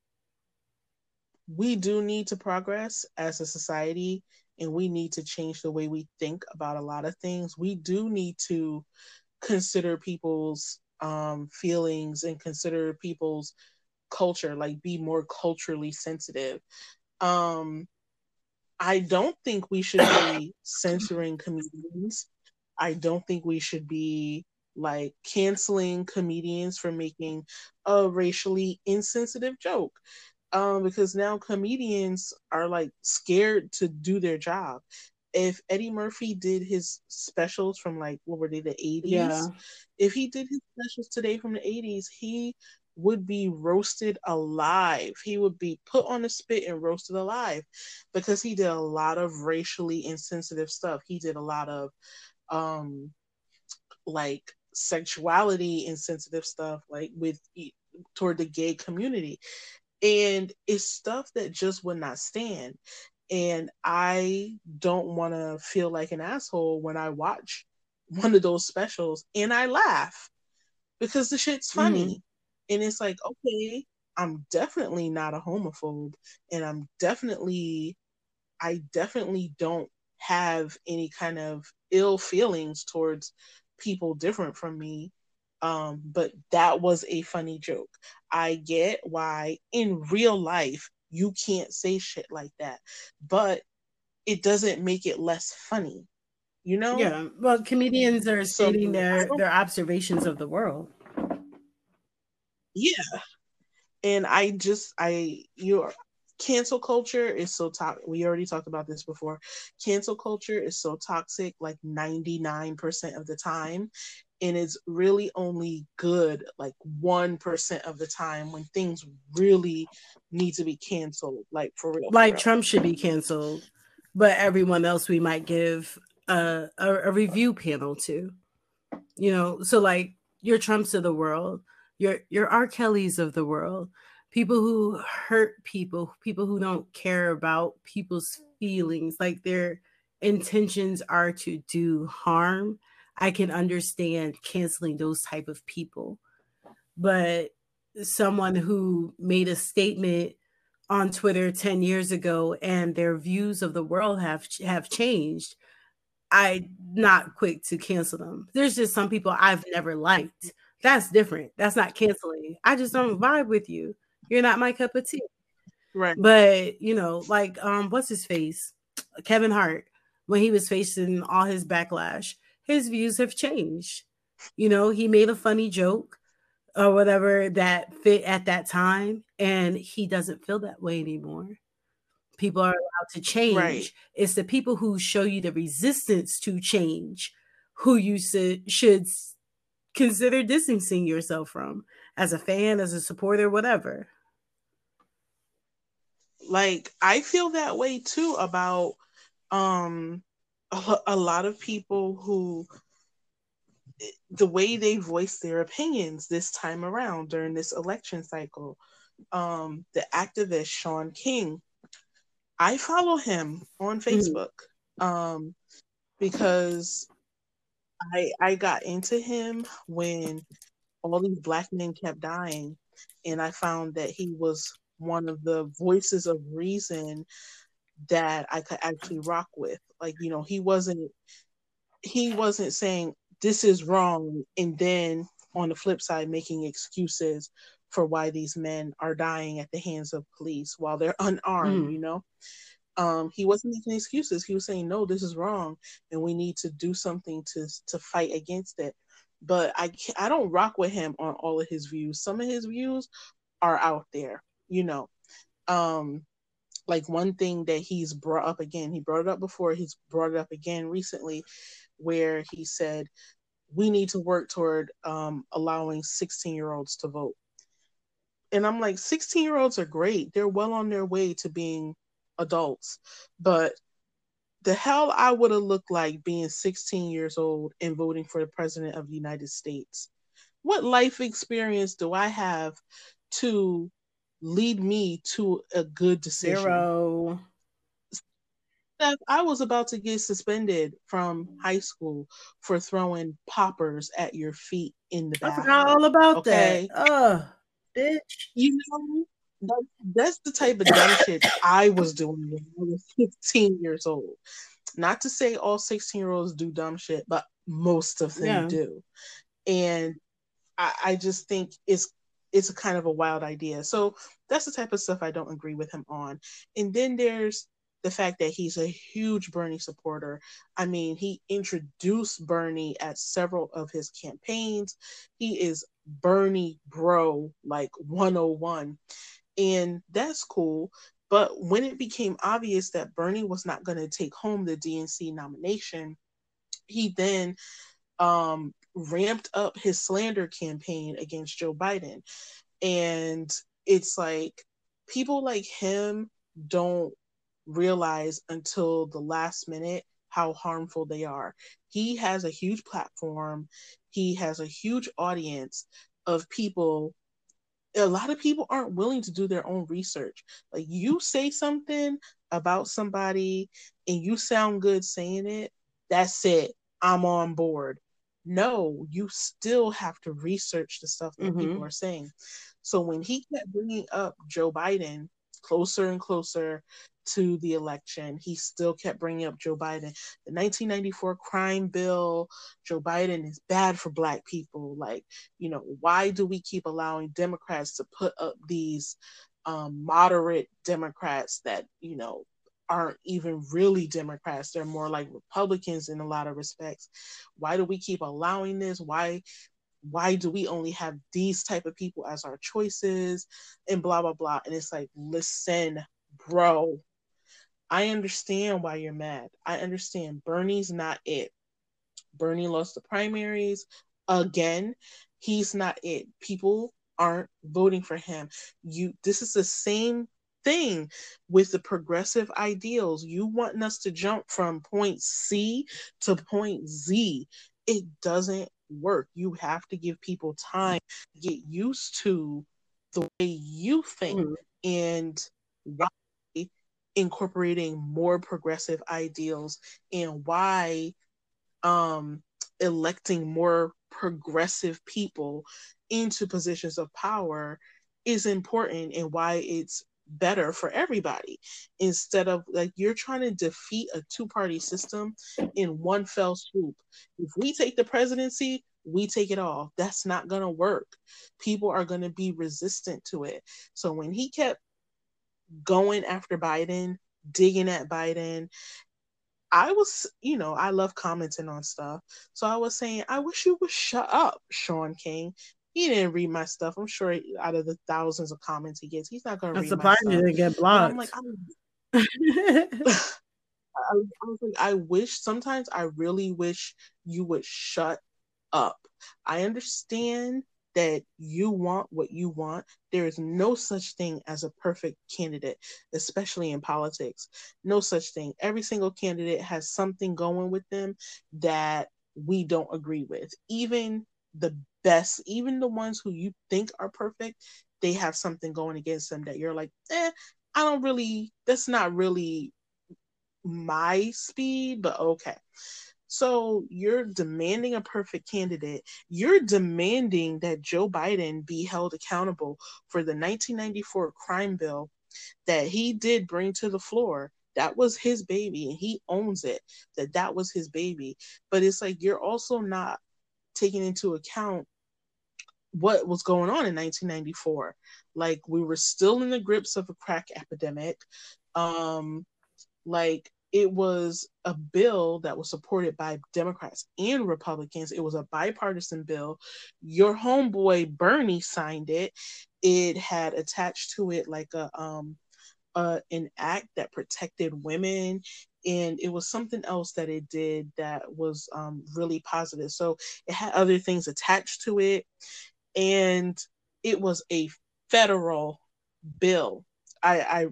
we do need to progress as a society and we need to change the way we think about a lot of things. We do need to consider people's um, feelings and consider people's culture, like be more culturally sensitive. Um, I don't think we should be censoring comedians. I don't think we should be like canceling comedians for making a racially insensitive joke um, because now comedians are like scared to do their job. If Eddie Murphy did his specials from like what were they the eighties? Yeah. If he did his specials today from the eighties, he would be roasted alive. He would be put on a spit and roasted alive because he did a lot of racially insensitive stuff. He did a lot of um like sexuality insensitive stuff like with toward the gay community and it's stuff that just would not stand. And i don't want to feel like an asshole when i watch one of those specials and i laugh because the shit's funny. Mm-hmm. and it's like okay i'm definitely not a homophobe and i'm definitely i definitely don't have any kind of ill feelings towards people different from me Um, but that was a funny joke. I get why in real life you can't say shit like that, but it doesn't make it less funny. You know? Yeah. Well, comedians are stating so, their their observations of the world. Yeah. And I just I you're cancel culture is so toxic. We already talked about this before. Cancel culture is so toxic like 99% of the time. And it's really only good like 1% of the time when things really need to be canceled, like for real. Like for real. Trump should be canceled, but everyone else we might give a, a, a review panel to. You know, so like your Trumps of the world, your your R. Kellys of the world, people who hurt people, people who don't care about people's feelings, like their intentions are to do harm, I can understand canceling those type of people. But someone who made a statement on Twitter 10 years ago and their views of the world have have changed, I'm not quick to cancel them. There's just some people I've never liked. That's different. That's not canceling. I just don't vibe with you. You're not my cup of tea. Right. But you know, like um, what's his face? Kevin Hart, when he was facing all his backlash, his views have changed. You know, he made a funny joke or whatever that fit at that time, and he doesn't feel that way anymore. People are allowed to change. Right. It's the people who show you the resistance to change who you should should consider distancing yourself from as a fan, as a supporter, whatever like i feel that way too about um a, lot of people who the way they voice their opinions this time around during this election cycle um the activist shaun king i follow him on mm-hmm. facebook um because i i got into him when all these black men kept dying and i found that he was one of the voices of reason that I could actually rock with. Like, you know, he wasn't he wasn't saying this is wrong and then on the flip side making excuses for why these men are dying at the hands of police while they're unarmed, mm. you know. Um, he wasn't making excuses. He was saying, "No, this is wrong, and we need to do something to to fight against it." But I I don't rock with him on all of his views. Some of his views are out there, you know um like one thing that he's brought up again he brought it up before he's brought it up again recently where he said we need to work toward um, allowing 16 year olds to vote. And i'm like 16 year olds are great. They're well on their way to being adults. But the hell i would have looked like being 16 years old and voting for the president of the united states. What life experience do i have to lead me to a good decision. Zero. I was about to get suspended from high school for throwing poppers at your feet in the bathroom. I forgot all about okay? that. Ugh, bitch. You know, that, that's the type of dumb shit I was doing when I was 15 years old. Not to say all 16 year olds do dumb shit, but most of them yeah. do. And I, I just think it's it's a kind of a wild idea. So that's the type of stuff I don't agree with him on. And then there's the fact that he's a huge Bernie supporter. I mean, he introduced Bernie at several of his campaigns. He is Bernie bro, like 101. And that's cool. But when it became obvious that Bernie was not going to take home the DNC nomination, he then um, ramped up his slander campaign against Joe Biden. And it's like people like him don't realize until the last minute how harmful they are. He has a huge platform, he has a huge audience of people. A lot of people aren't willing to do their own research. Like you say something about somebody and you sound good saying it, that's it. I'm on board no, you still have to research the stuff that mm-hmm. people are saying. So when he kept bringing up Joe Biden, closer and closer to the election, he still kept bringing up Joe Biden. The 1994 crime bill, Joe Biden is bad for Black people. Like, you know, why do we keep allowing Democrats to put up these um, moderate Democrats that, you know, aren't even really Democrats. They're more like Republicans in a lot of respects. Why do we keep allowing this? Why why do we only have these type of people as our choices? And blah blah blah. And it's like listen bro i understand why you're mad. I understand. Bernie's not it. Bernie lost the primaries again. He's not it. People aren't voting for him. You this is the same thing with the progressive ideals you wanting us to jump from point c to point z it doesn't work. You have to give people time to get used to the way you think mm-hmm. and why incorporating more progressive ideals and why um electing more progressive people into positions of power is important and why it's better for everybody instead of like you're trying to defeat a two party system in one fell swoop. If we take the presidency, we take it all. That's not going to work. People are going to be resistant to it. So when he kept going after Biden, digging at Biden, I was, you know, I love commenting on stuff. So I was saying, I wish you would shut up, Shaun King he didn't read my stuff. I'm sure out of the thousands of comments he gets, he's not going to read surprised my stuff. you didn't get blocked. I'm like, I'm, I, I was like, I wish sometimes I really wish you would shut up. I understand that you want what you want. There is no such thing as a perfect candidate, especially in politics. No such thing. Every single candidate has something going with them that we don't agree with. Even the best, even the ones who you think are perfect, they have something going against them that you're like, eh, I don't really, that's not really my speed, but okay. So you're demanding a perfect candidate. You're demanding that Joe Biden be held accountable for the 1994 crime bill that he did bring to the floor. That was his baby and he owns it. That that was his baby. But it's like you're also not taking into account what was going on in 1994. Like we were still in the grips of a crack epidemic. Um, like it was a bill that was supported by Democrats and Republicans. It was a bipartisan bill. Your homeboy Bernie signed it. It had attached to it like a um uh, an act that protected women and it was something else that it did that was um, really positive so it had other things attached to it and it was a federal bill. I, I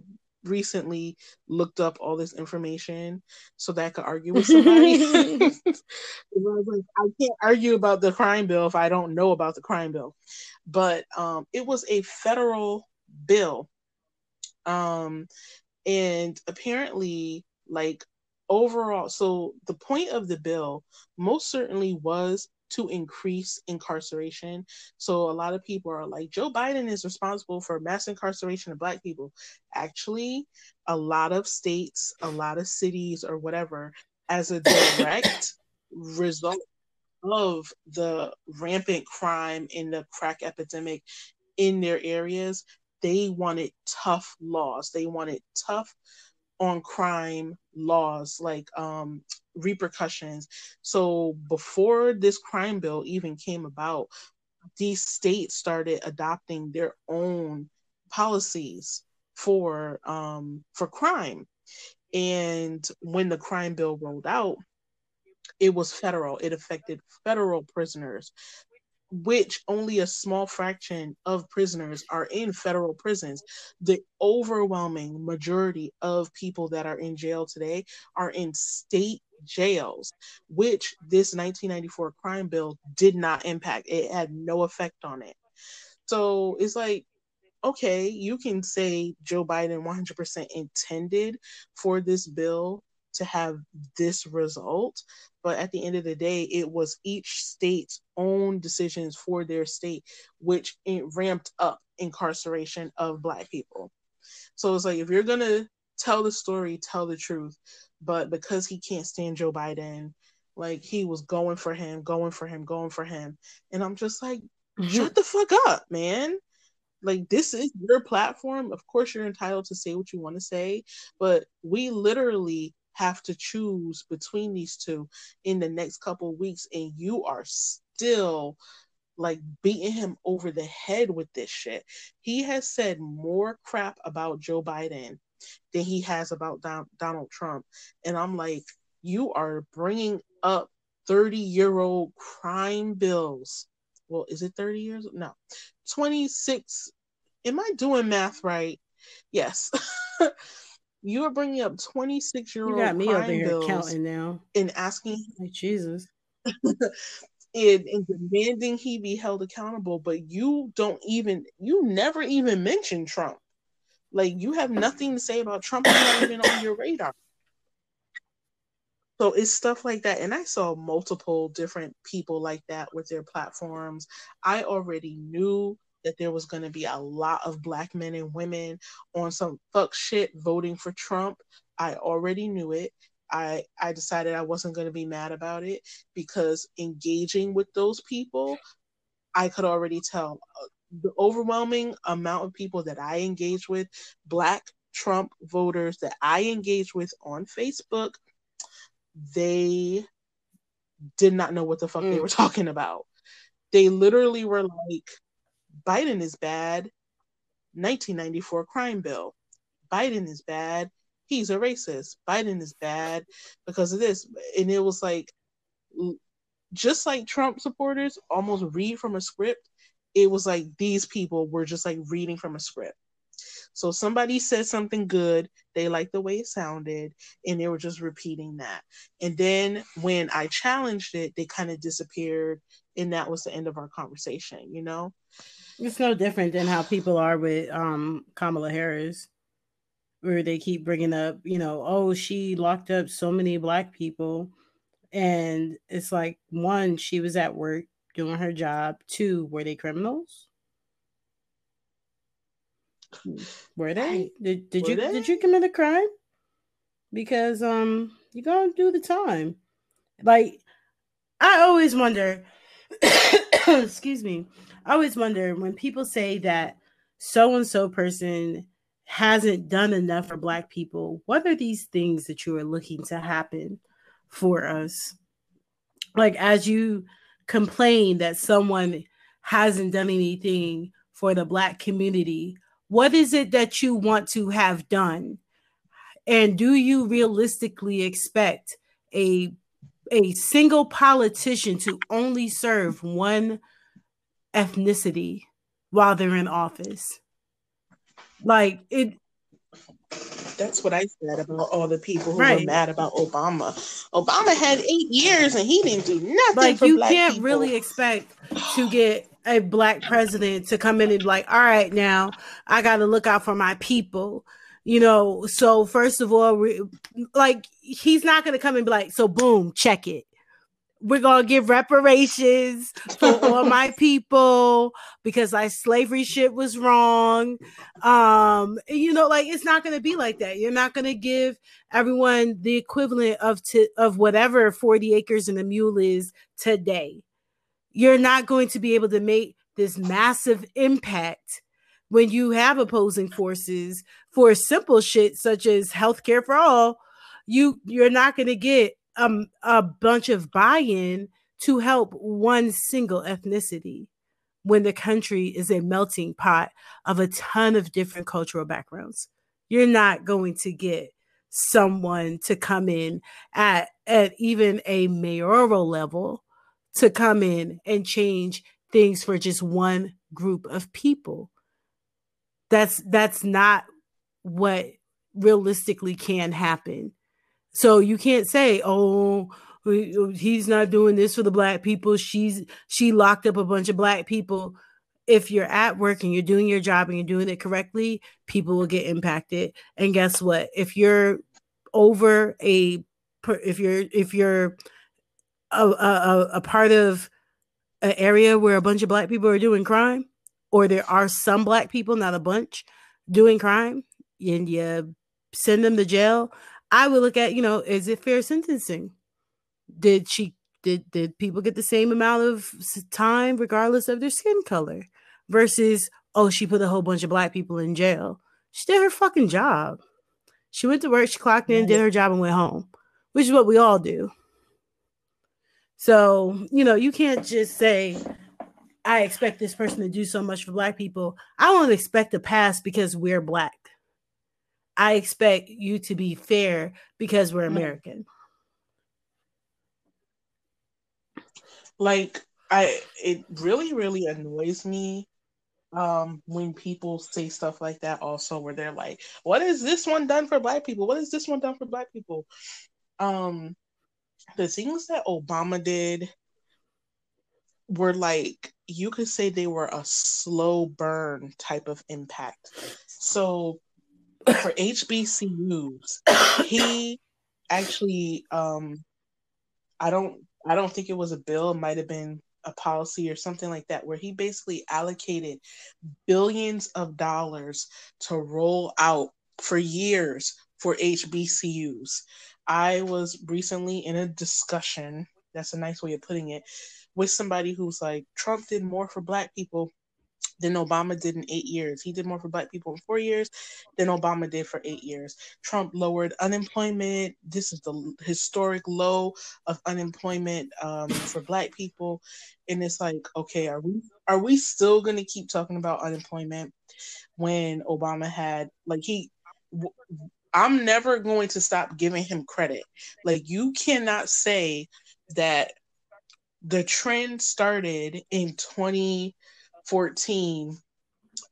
recently looked up all this information so that I could argue with somebody. I was like, I can't argue about the crime bill if I don't know about the crime bill. But um, it was a federal bill. Um, and apparently, like overall, so the point of the bill most certainly was to increase incarceration. So a lot of people are like, Joe Biden is responsible for mass incarceration of Black people. Actually, a lot of states, a lot of cities, or whatever, as a direct result of the rampant crime in the crack epidemic in their areas, they wanted tough laws. They wanted tough on crime laws like um, repercussions. So before this crime bill even came about, these states started adopting their own policies for um, for crime. And when the crime bill rolled out, it was federal. It affected federal prisoners which only a small fraction of prisoners are in federal prisons. The overwhelming majority of people that are in jail today are in state jails, which this 1994 crime bill did not impact. It had no effect on it. So it's like, okay, you can say Joe Biden 100% intended for this bill to have this result. But at the end of the day, it was each state's own decisions for their state, which ramped up incarceration of Black people. So it's like if you're gonna tell the story, tell the truth. But because he can't stand Joe Biden, like he was going for him, going for him, going for him. And I'm just like, mm-hmm. shut the fuck up, man. Like this is your platform. Of course you're entitled to say what you want to say, but we literally have to choose between these two in the next couple weeks and you are still like beating him over the head with this shit. He has said more crap about Joe Biden than he has about Don- Donald Trump. And I'm like, you are bringing up 30 year old crime bills. Well, is it 30 years? No, 26. Am I doing math right? Yes. you are bringing up 26 year old. You got me over here counting now and asking. Jesus. and, and demanding he be held accountable, but you don't even, you never even mention Trump. Like you have nothing to say about Trump, not even on your radar. So it's stuff like that. And I saw multiple different people like that with their platforms. I already knew that there was going to be a lot of black men and women on some fuck shit voting for Trump. I already knew it. I I decided I wasn't going to be mad about it because engaging with those people, I could already tell uh, the overwhelming amount of people that I engage with, black Trump voters that I engage with on Facebook, they did not know what the fuck mm. they were talking about. They literally were like, Biden is bad. 1994 crime bill. Biden is bad he's a racist. Biden is bad because of this. And it was like, just like Trump supporters almost read from a script, it was like these people were just like reading from a script. So somebody said something good, they liked the way it sounded, and they were just repeating that. And then when I challenged it, they kind of disappeared, and that was the end of our conversation, you know? It's no different than how people are with um Kamala Harris where they keep bringing up, you know, oh, she locked up so many black people. And it's like, one, she was at work doing her job. Two, were they criminals? Were they? Did, did were you they? did you commit a crime? Because um you're gonna do the time. Like I always wonder excuse me. I always wonder when people say that so and so person hasn't done enough for black people what are these things that you are looking to happen for us? Like as you complain that someone hasn't done anything for the black community what is it that you want to have done? And do you realistically expect a a single politician to only serve one ethnicity while they're in office like it that's what I said about all the people who right. were mad about Obama. Obama had eight years and he didn't do nothing. Like you can't people. really expect to get a black president to come in and be like, all right, now I got to look out for my people. You know, so first of all, we, like he's not going to come and be like, so boom, check it we're gonna give reparations for all my people because like slavery shit was wrong. Um you know like it's not gonna be like that. You're not gonna give everyone the equivalent of to of whatever 40 acres and a mule is today. You're not going to be able to make this massive impact when you have opposing forces for simple shit such as healthcare for all. You you're not going to get um, a bunch of buy-in to help one single ethnicity when the country is a melting pot of a ton of different cultural backgrounds. You're not going to get someone to come in at at even a mayoral level to come in and change things for just one group of people. That's that's not what realistically can happen so you can't say, "Oh, he's not doing this for the black people. She's she locked up a bunch of black people." If you're at work and you're doing your job and you're doing it correctly, people will get impacted. And guess what? If you're over a if you're if you're a, a, a part of an area where a bunch of black people are doing crime, or there are some black people, not a bunch, doing crime, and you send them to jail, I would look at, you know, is it fair sentencing? Did she did did people get the same amount of time regardless of their skin color versus oh she put a whole bunch of black people in jail? She did her fucking job. She went to work she clocked in did her job and went home which is what we all do. So you know you can't just say i expect this person to do so much for black people. I don't expect a pass because we're black i expect you to be fair because we're american. Like I it really really annoys me um when people say stuff like that also where they're like what is this one done for black people? What is this one done for black people? Um the things that obama did were like you could say they were a slow burn type of impact. So for hbcus he actually um i don't I don't think it was a bill, it might have been a policy or something like that, where he basically allocated billions of dollars to roll out for years for HBCUs. I was recently in a discussion, that's a nice way of putting it, with somebody who's like, Trump did more for Black people than Obama did in eight years. He did more for Black people in four years than Obama did for eight years. Trump lowered unemployment. This is the historic low of unemployment um, for Black people, and it's like, okay, are we are we still to keep talking about unemployment when Obama had like he? W- I'm never going to stop giving him credit. Like you cannot say that the trend started in 20 14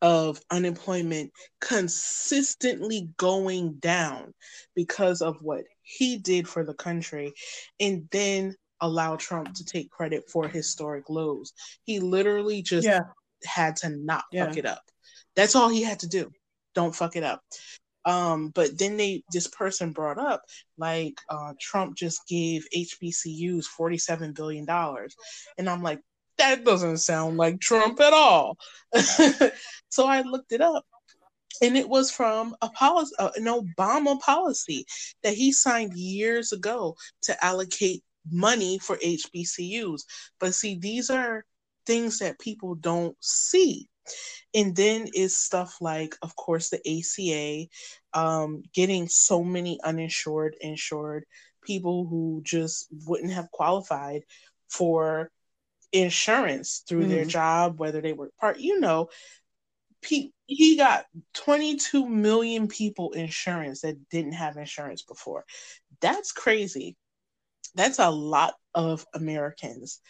of unemployment consistently going down because of what he did for the country and then allow Trump to take credit for historic lows. He literally just yeah. had to not yeah. fuck it up. That's all he had to do. Don't fuck it up. Um, but then they this person brought up like uh, Trump just gave HBCUs forty seven billion dollars, and I'm like, that doesn't sound like Trump at all. so I looked it up and it was from a policy, uh, an Obama policy that he signed years ago to allocate money for HBCUs. But see, these are things that people don't see. And then is stuff like, of course, the ACA, um, getting so many uninsured, insured people who just wouldn't have qualified for insurance through mm-hmm. their job, whether they work part, you know, he, he got 22 million people insurance that didn't have insurance before. That's crazy. That's a lot of Americans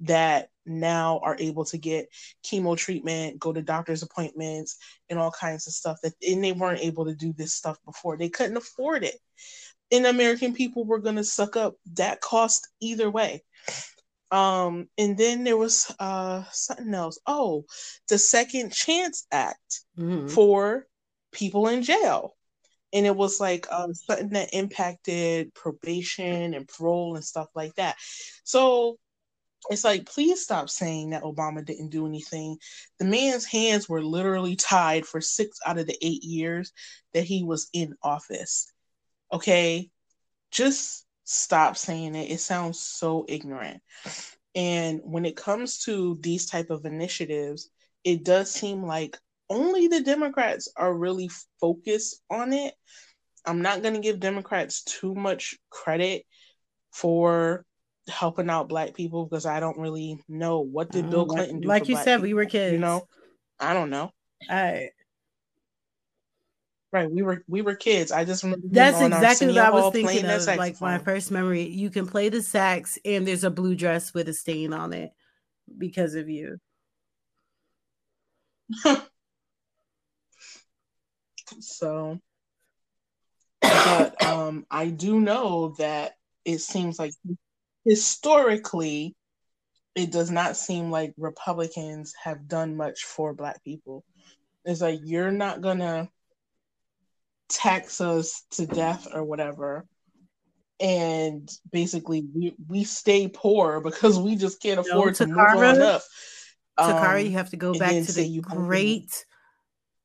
that now are able to get chemo treatment, go to doctor's appointments, and all kinds of stuff that and they weren't able to do this stuff before. They couldn't afford it. And American people were going to suck up that cost either way. Um, and then there was uh something else. Oh, the Second Chance Act mm-hmm. for people in jail. And it was like um, something that impacted probation and parole and stuff like that. So it's like, please stop saying that Obama didn't do anything. The man's hands were literally tied for six out of the eight years that he was in office. Okay. Just stop saying it. It sounds so ignorant. And when it comes to these type of initiatives, it does seem like only the Democrats are really focused on it. I'm not going to give Democrats too much credit for helping out black people because I don't really know what did mm, Bill Clinton do. Like you said, people, we were kids. You know, I don't know. I Right, we were we were kids. I just remember that's exactly what I was thinking of. Like my first memory, you can play the sax, and there's a blue dress with a stain on it because of you. so, but um, I do know that it seems like historically, it does not seem like Republicans have done much for Black people. It's like you're not gonna tax us to death or whatever and basically we we stay poor because we just can't afford no, to Takara, move on up. Um, Takara, you have to go back to the great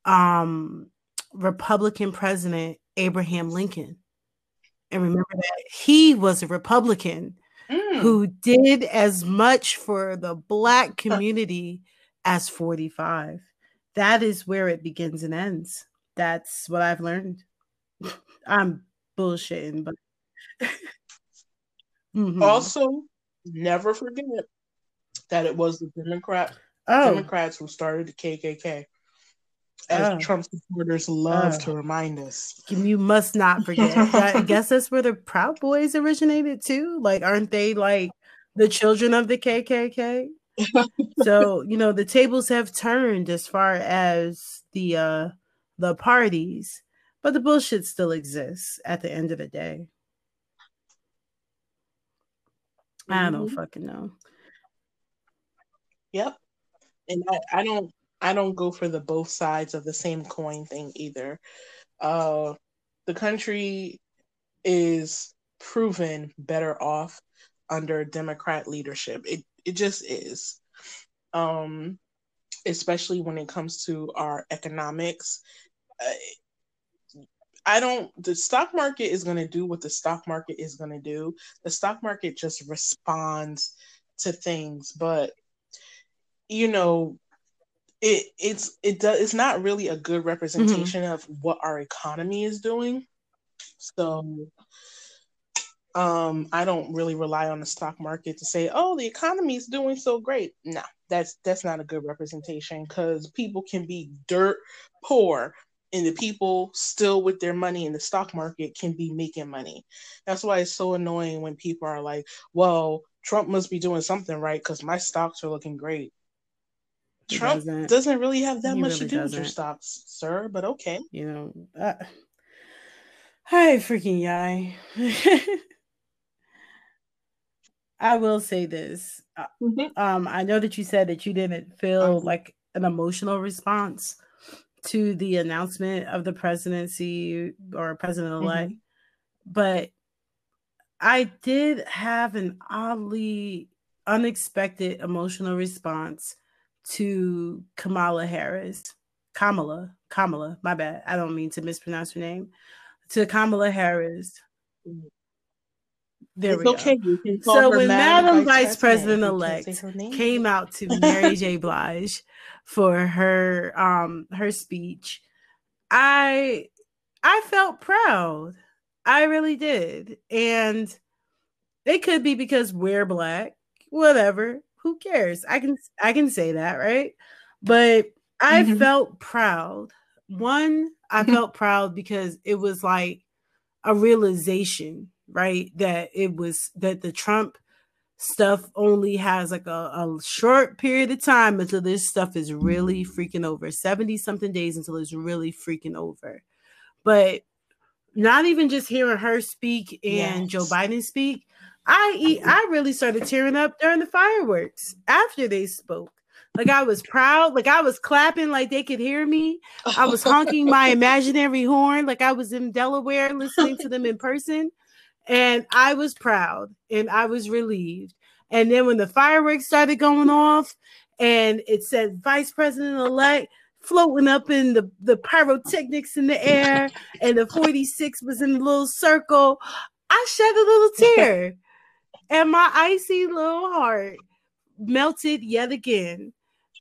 um Republican president Abraham Lincoln. And remember that he was a Republican mm. who did as much for the black community as 45. That is where it begins and ends. That's what I've learned. I'm bullshitting, but mm-hmm. also never forget that it was the Democrat oh. Democrats who started the KKK. As oh. Trump supporters love oh. to remind us. You must not forget. I guess that's where the Proud Boys originated too. Like, aren't they like the children of the KKK? so you know the tables have turned as far as the uh the parties, but the bullshit still exists at the end of the day. I don't mm-hmm. fucking know. Yep. And I, I don't I don't go for the both sides of the same coin thing either. Uh the country is proven better off under Democrat leadership. It it just is. Um especially when it comes to our economics. I don't, the stock market is going to do what the stock market is going to do. The stock market just responds to things, but you know, it it's it does it's not really a good representation mm-hmm. of what our economy is doing. So um I don't really rely on the stock market to say, "Oh, the economy is doing so great." No, that's that's not a good representation cuz people can be dirt poor and the people still with their money in the stock market can be making money. That's why it's so annoying when people are like, "Well, Trump must be doing something right cuz my stocks are looking great." Trump doesn't, doesn't, really have that much really to do doesn't. with your stocks, sir, but okay. You know, uh, hi, freaking yai. I will say this. Uh, mm-hmm. Um, I know that you said that you didn't feel um, like an emotional response to the announcement of the presidency or president elect, mm-hmm. but I did have an oddly unexpected emotional response to Kamala Harris. Kamala, Kamala, my bad. I don't mean to mispronounce her name. To Kamala Harris. There it's we okay. go. So when Madam Vice President elect came out to Mary J. Blige for her um her speech, I I felt proud. I really did. And it could be because we're black, whatever who cares? I can I can say that, right? But I mm-hmm. felt proud. One, I mm-hmm. felt proud because it was like a realization, right? That it was that the Trump stuff only has like a, a short period of time until this stuff is really mm-hmm. freaking over 70 something days until it's really freaking over. But not even just hearing her speak and yes. Joe Biden speak, I mm-hmm. I really started tearing up during the fireworks after they spoke. Like I was proud, like I was clapping like they could hear me. I was honking my imaginary horn like I was in Delaware listening to them in person. And I was proud and I was relieved. And then when the fireworks started going off and it said Vice President elect floating up in the, the pyrotechnics in the air and the 46 was in a little circle, I shed a little tear and my icy little heart melted yet again.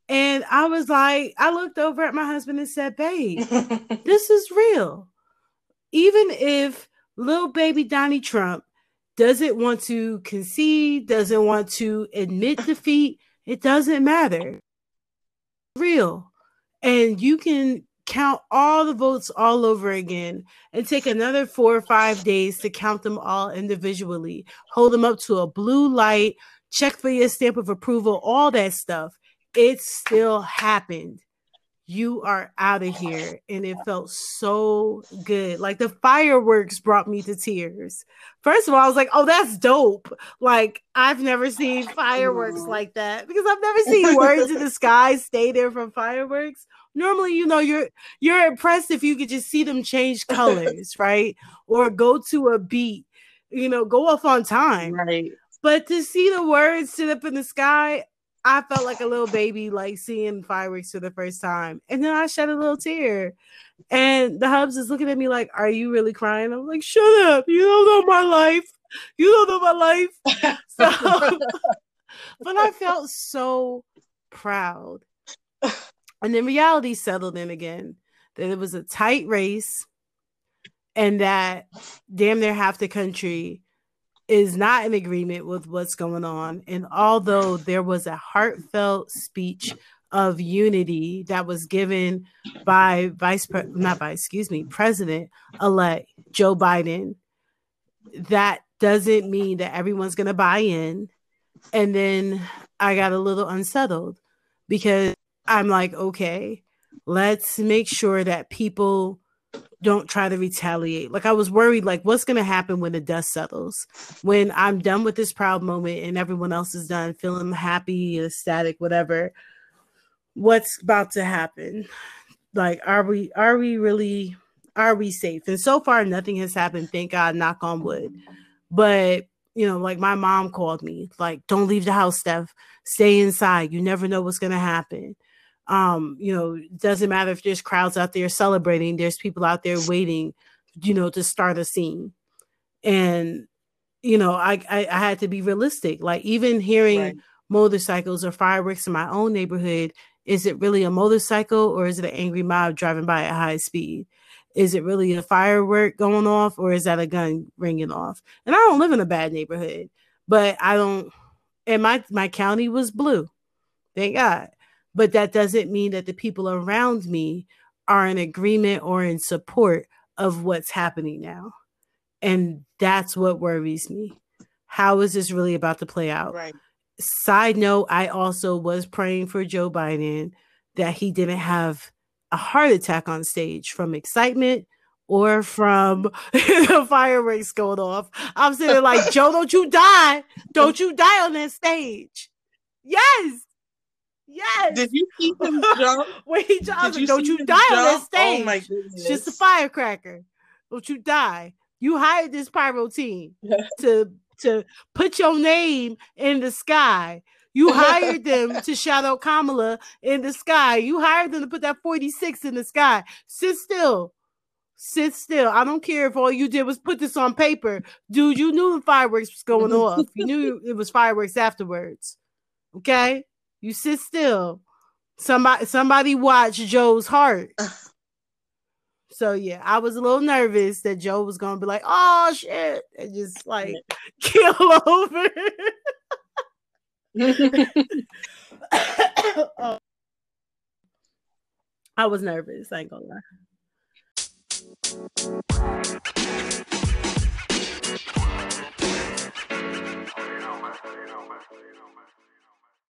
And I was like, I looked over at my husband and said, Babe, this is real. Even if little baby Donnie Trump doesn't want to concede, doesn't want to admit defeat, it doesn't matter. Real. And you can count all the votes all over again and take another four or five days to count them all individually, hold them up to a blue light, check for your stamp of approval, all that stuff. It still happened. You are out of here. And it felt so good. Like the fireworks brought me to tears. First of all, I was like, oh, that's dope. Like, I've never seen fireworks like that because I've never seen words in the sky stay there from fireworks normally you know you're you're impressed if you could just see them change colors right or go to a beat you know go off on time right but to see the words sit up in the sky I felt like a little baby, like seeing fireworks for the first time. And then I shed a little tear. And the hubs is looking at me like, Are you really crying? I'm like, Shut up. You don't know my life. You don't know my life. So, but I felt so proud. And then reality settled in again that it was a tight race and that damn near half the country is not in agreement with what's going on. And although there was a heartfelt speech of unity that was given by vice pre- not by excuse me president elect Joe Biden that doesn't mean that everyone's going to buy in and then I got a little unsettled because I'm like okay let's make sure that people don't try to retaliate. Like I was worried, like what's gonna happen when the dust settles, when I'm done with this proud moment and everyone else is done, feeling happy, ecstatic, whatever. What's about to happen? Like, are we are we really are we safe? And so far, nothing has happened. Thank God, knock on wood. But you know, like my mom called me, like, don't leave the house, Steph. Stay inside. You never know what's gonna happen um you know doesn't matter if there's crowds out there celebrating there's people out there waiting you know to start a scene. And you know i i, I had to be realistic. Like even hearing right. motorcycles or fireworks in my own neighborhood is it really a motorcycle or is it an angry mob driving by at high speed? Is it really a firework going off or is that a gun ringing off? And i don't live in a bad neighborhood but i don't and my my county was blue. Thank god but that doesn't mean that the people around me are in agreement or in support of what's happening now. And that's what worries me. How is this really about to play out? Right. Side note, I also was praying for Joe Biden that he didn't have a heart attack on stage from excitement or from the fireworks going off. I'm sitting like, Joe, don't you die. Don't you die on that stage. Yes. Yes. Did you see him jump? when he jumps, don't you die jump? on that stage. Oh my goodness. It's just a firecracker. Don't you die. You hired this pyro team to to put your name in the sky. You hired them to shout out Kamala in the sky. You hired them to put that 46 in the sky. Sit still. Sit still. I don't care if all you did was put this on paper. Dude, you knew the fireworks was going off. You knew it was fireworks afterwards. Okay? You sit still. Somebody somebody watch Joe's heart. so yeah, I was a little nervous that Joe was gonna be like, oh shit, and just like kill over. oh. I was nervous, I ain't gonna lie.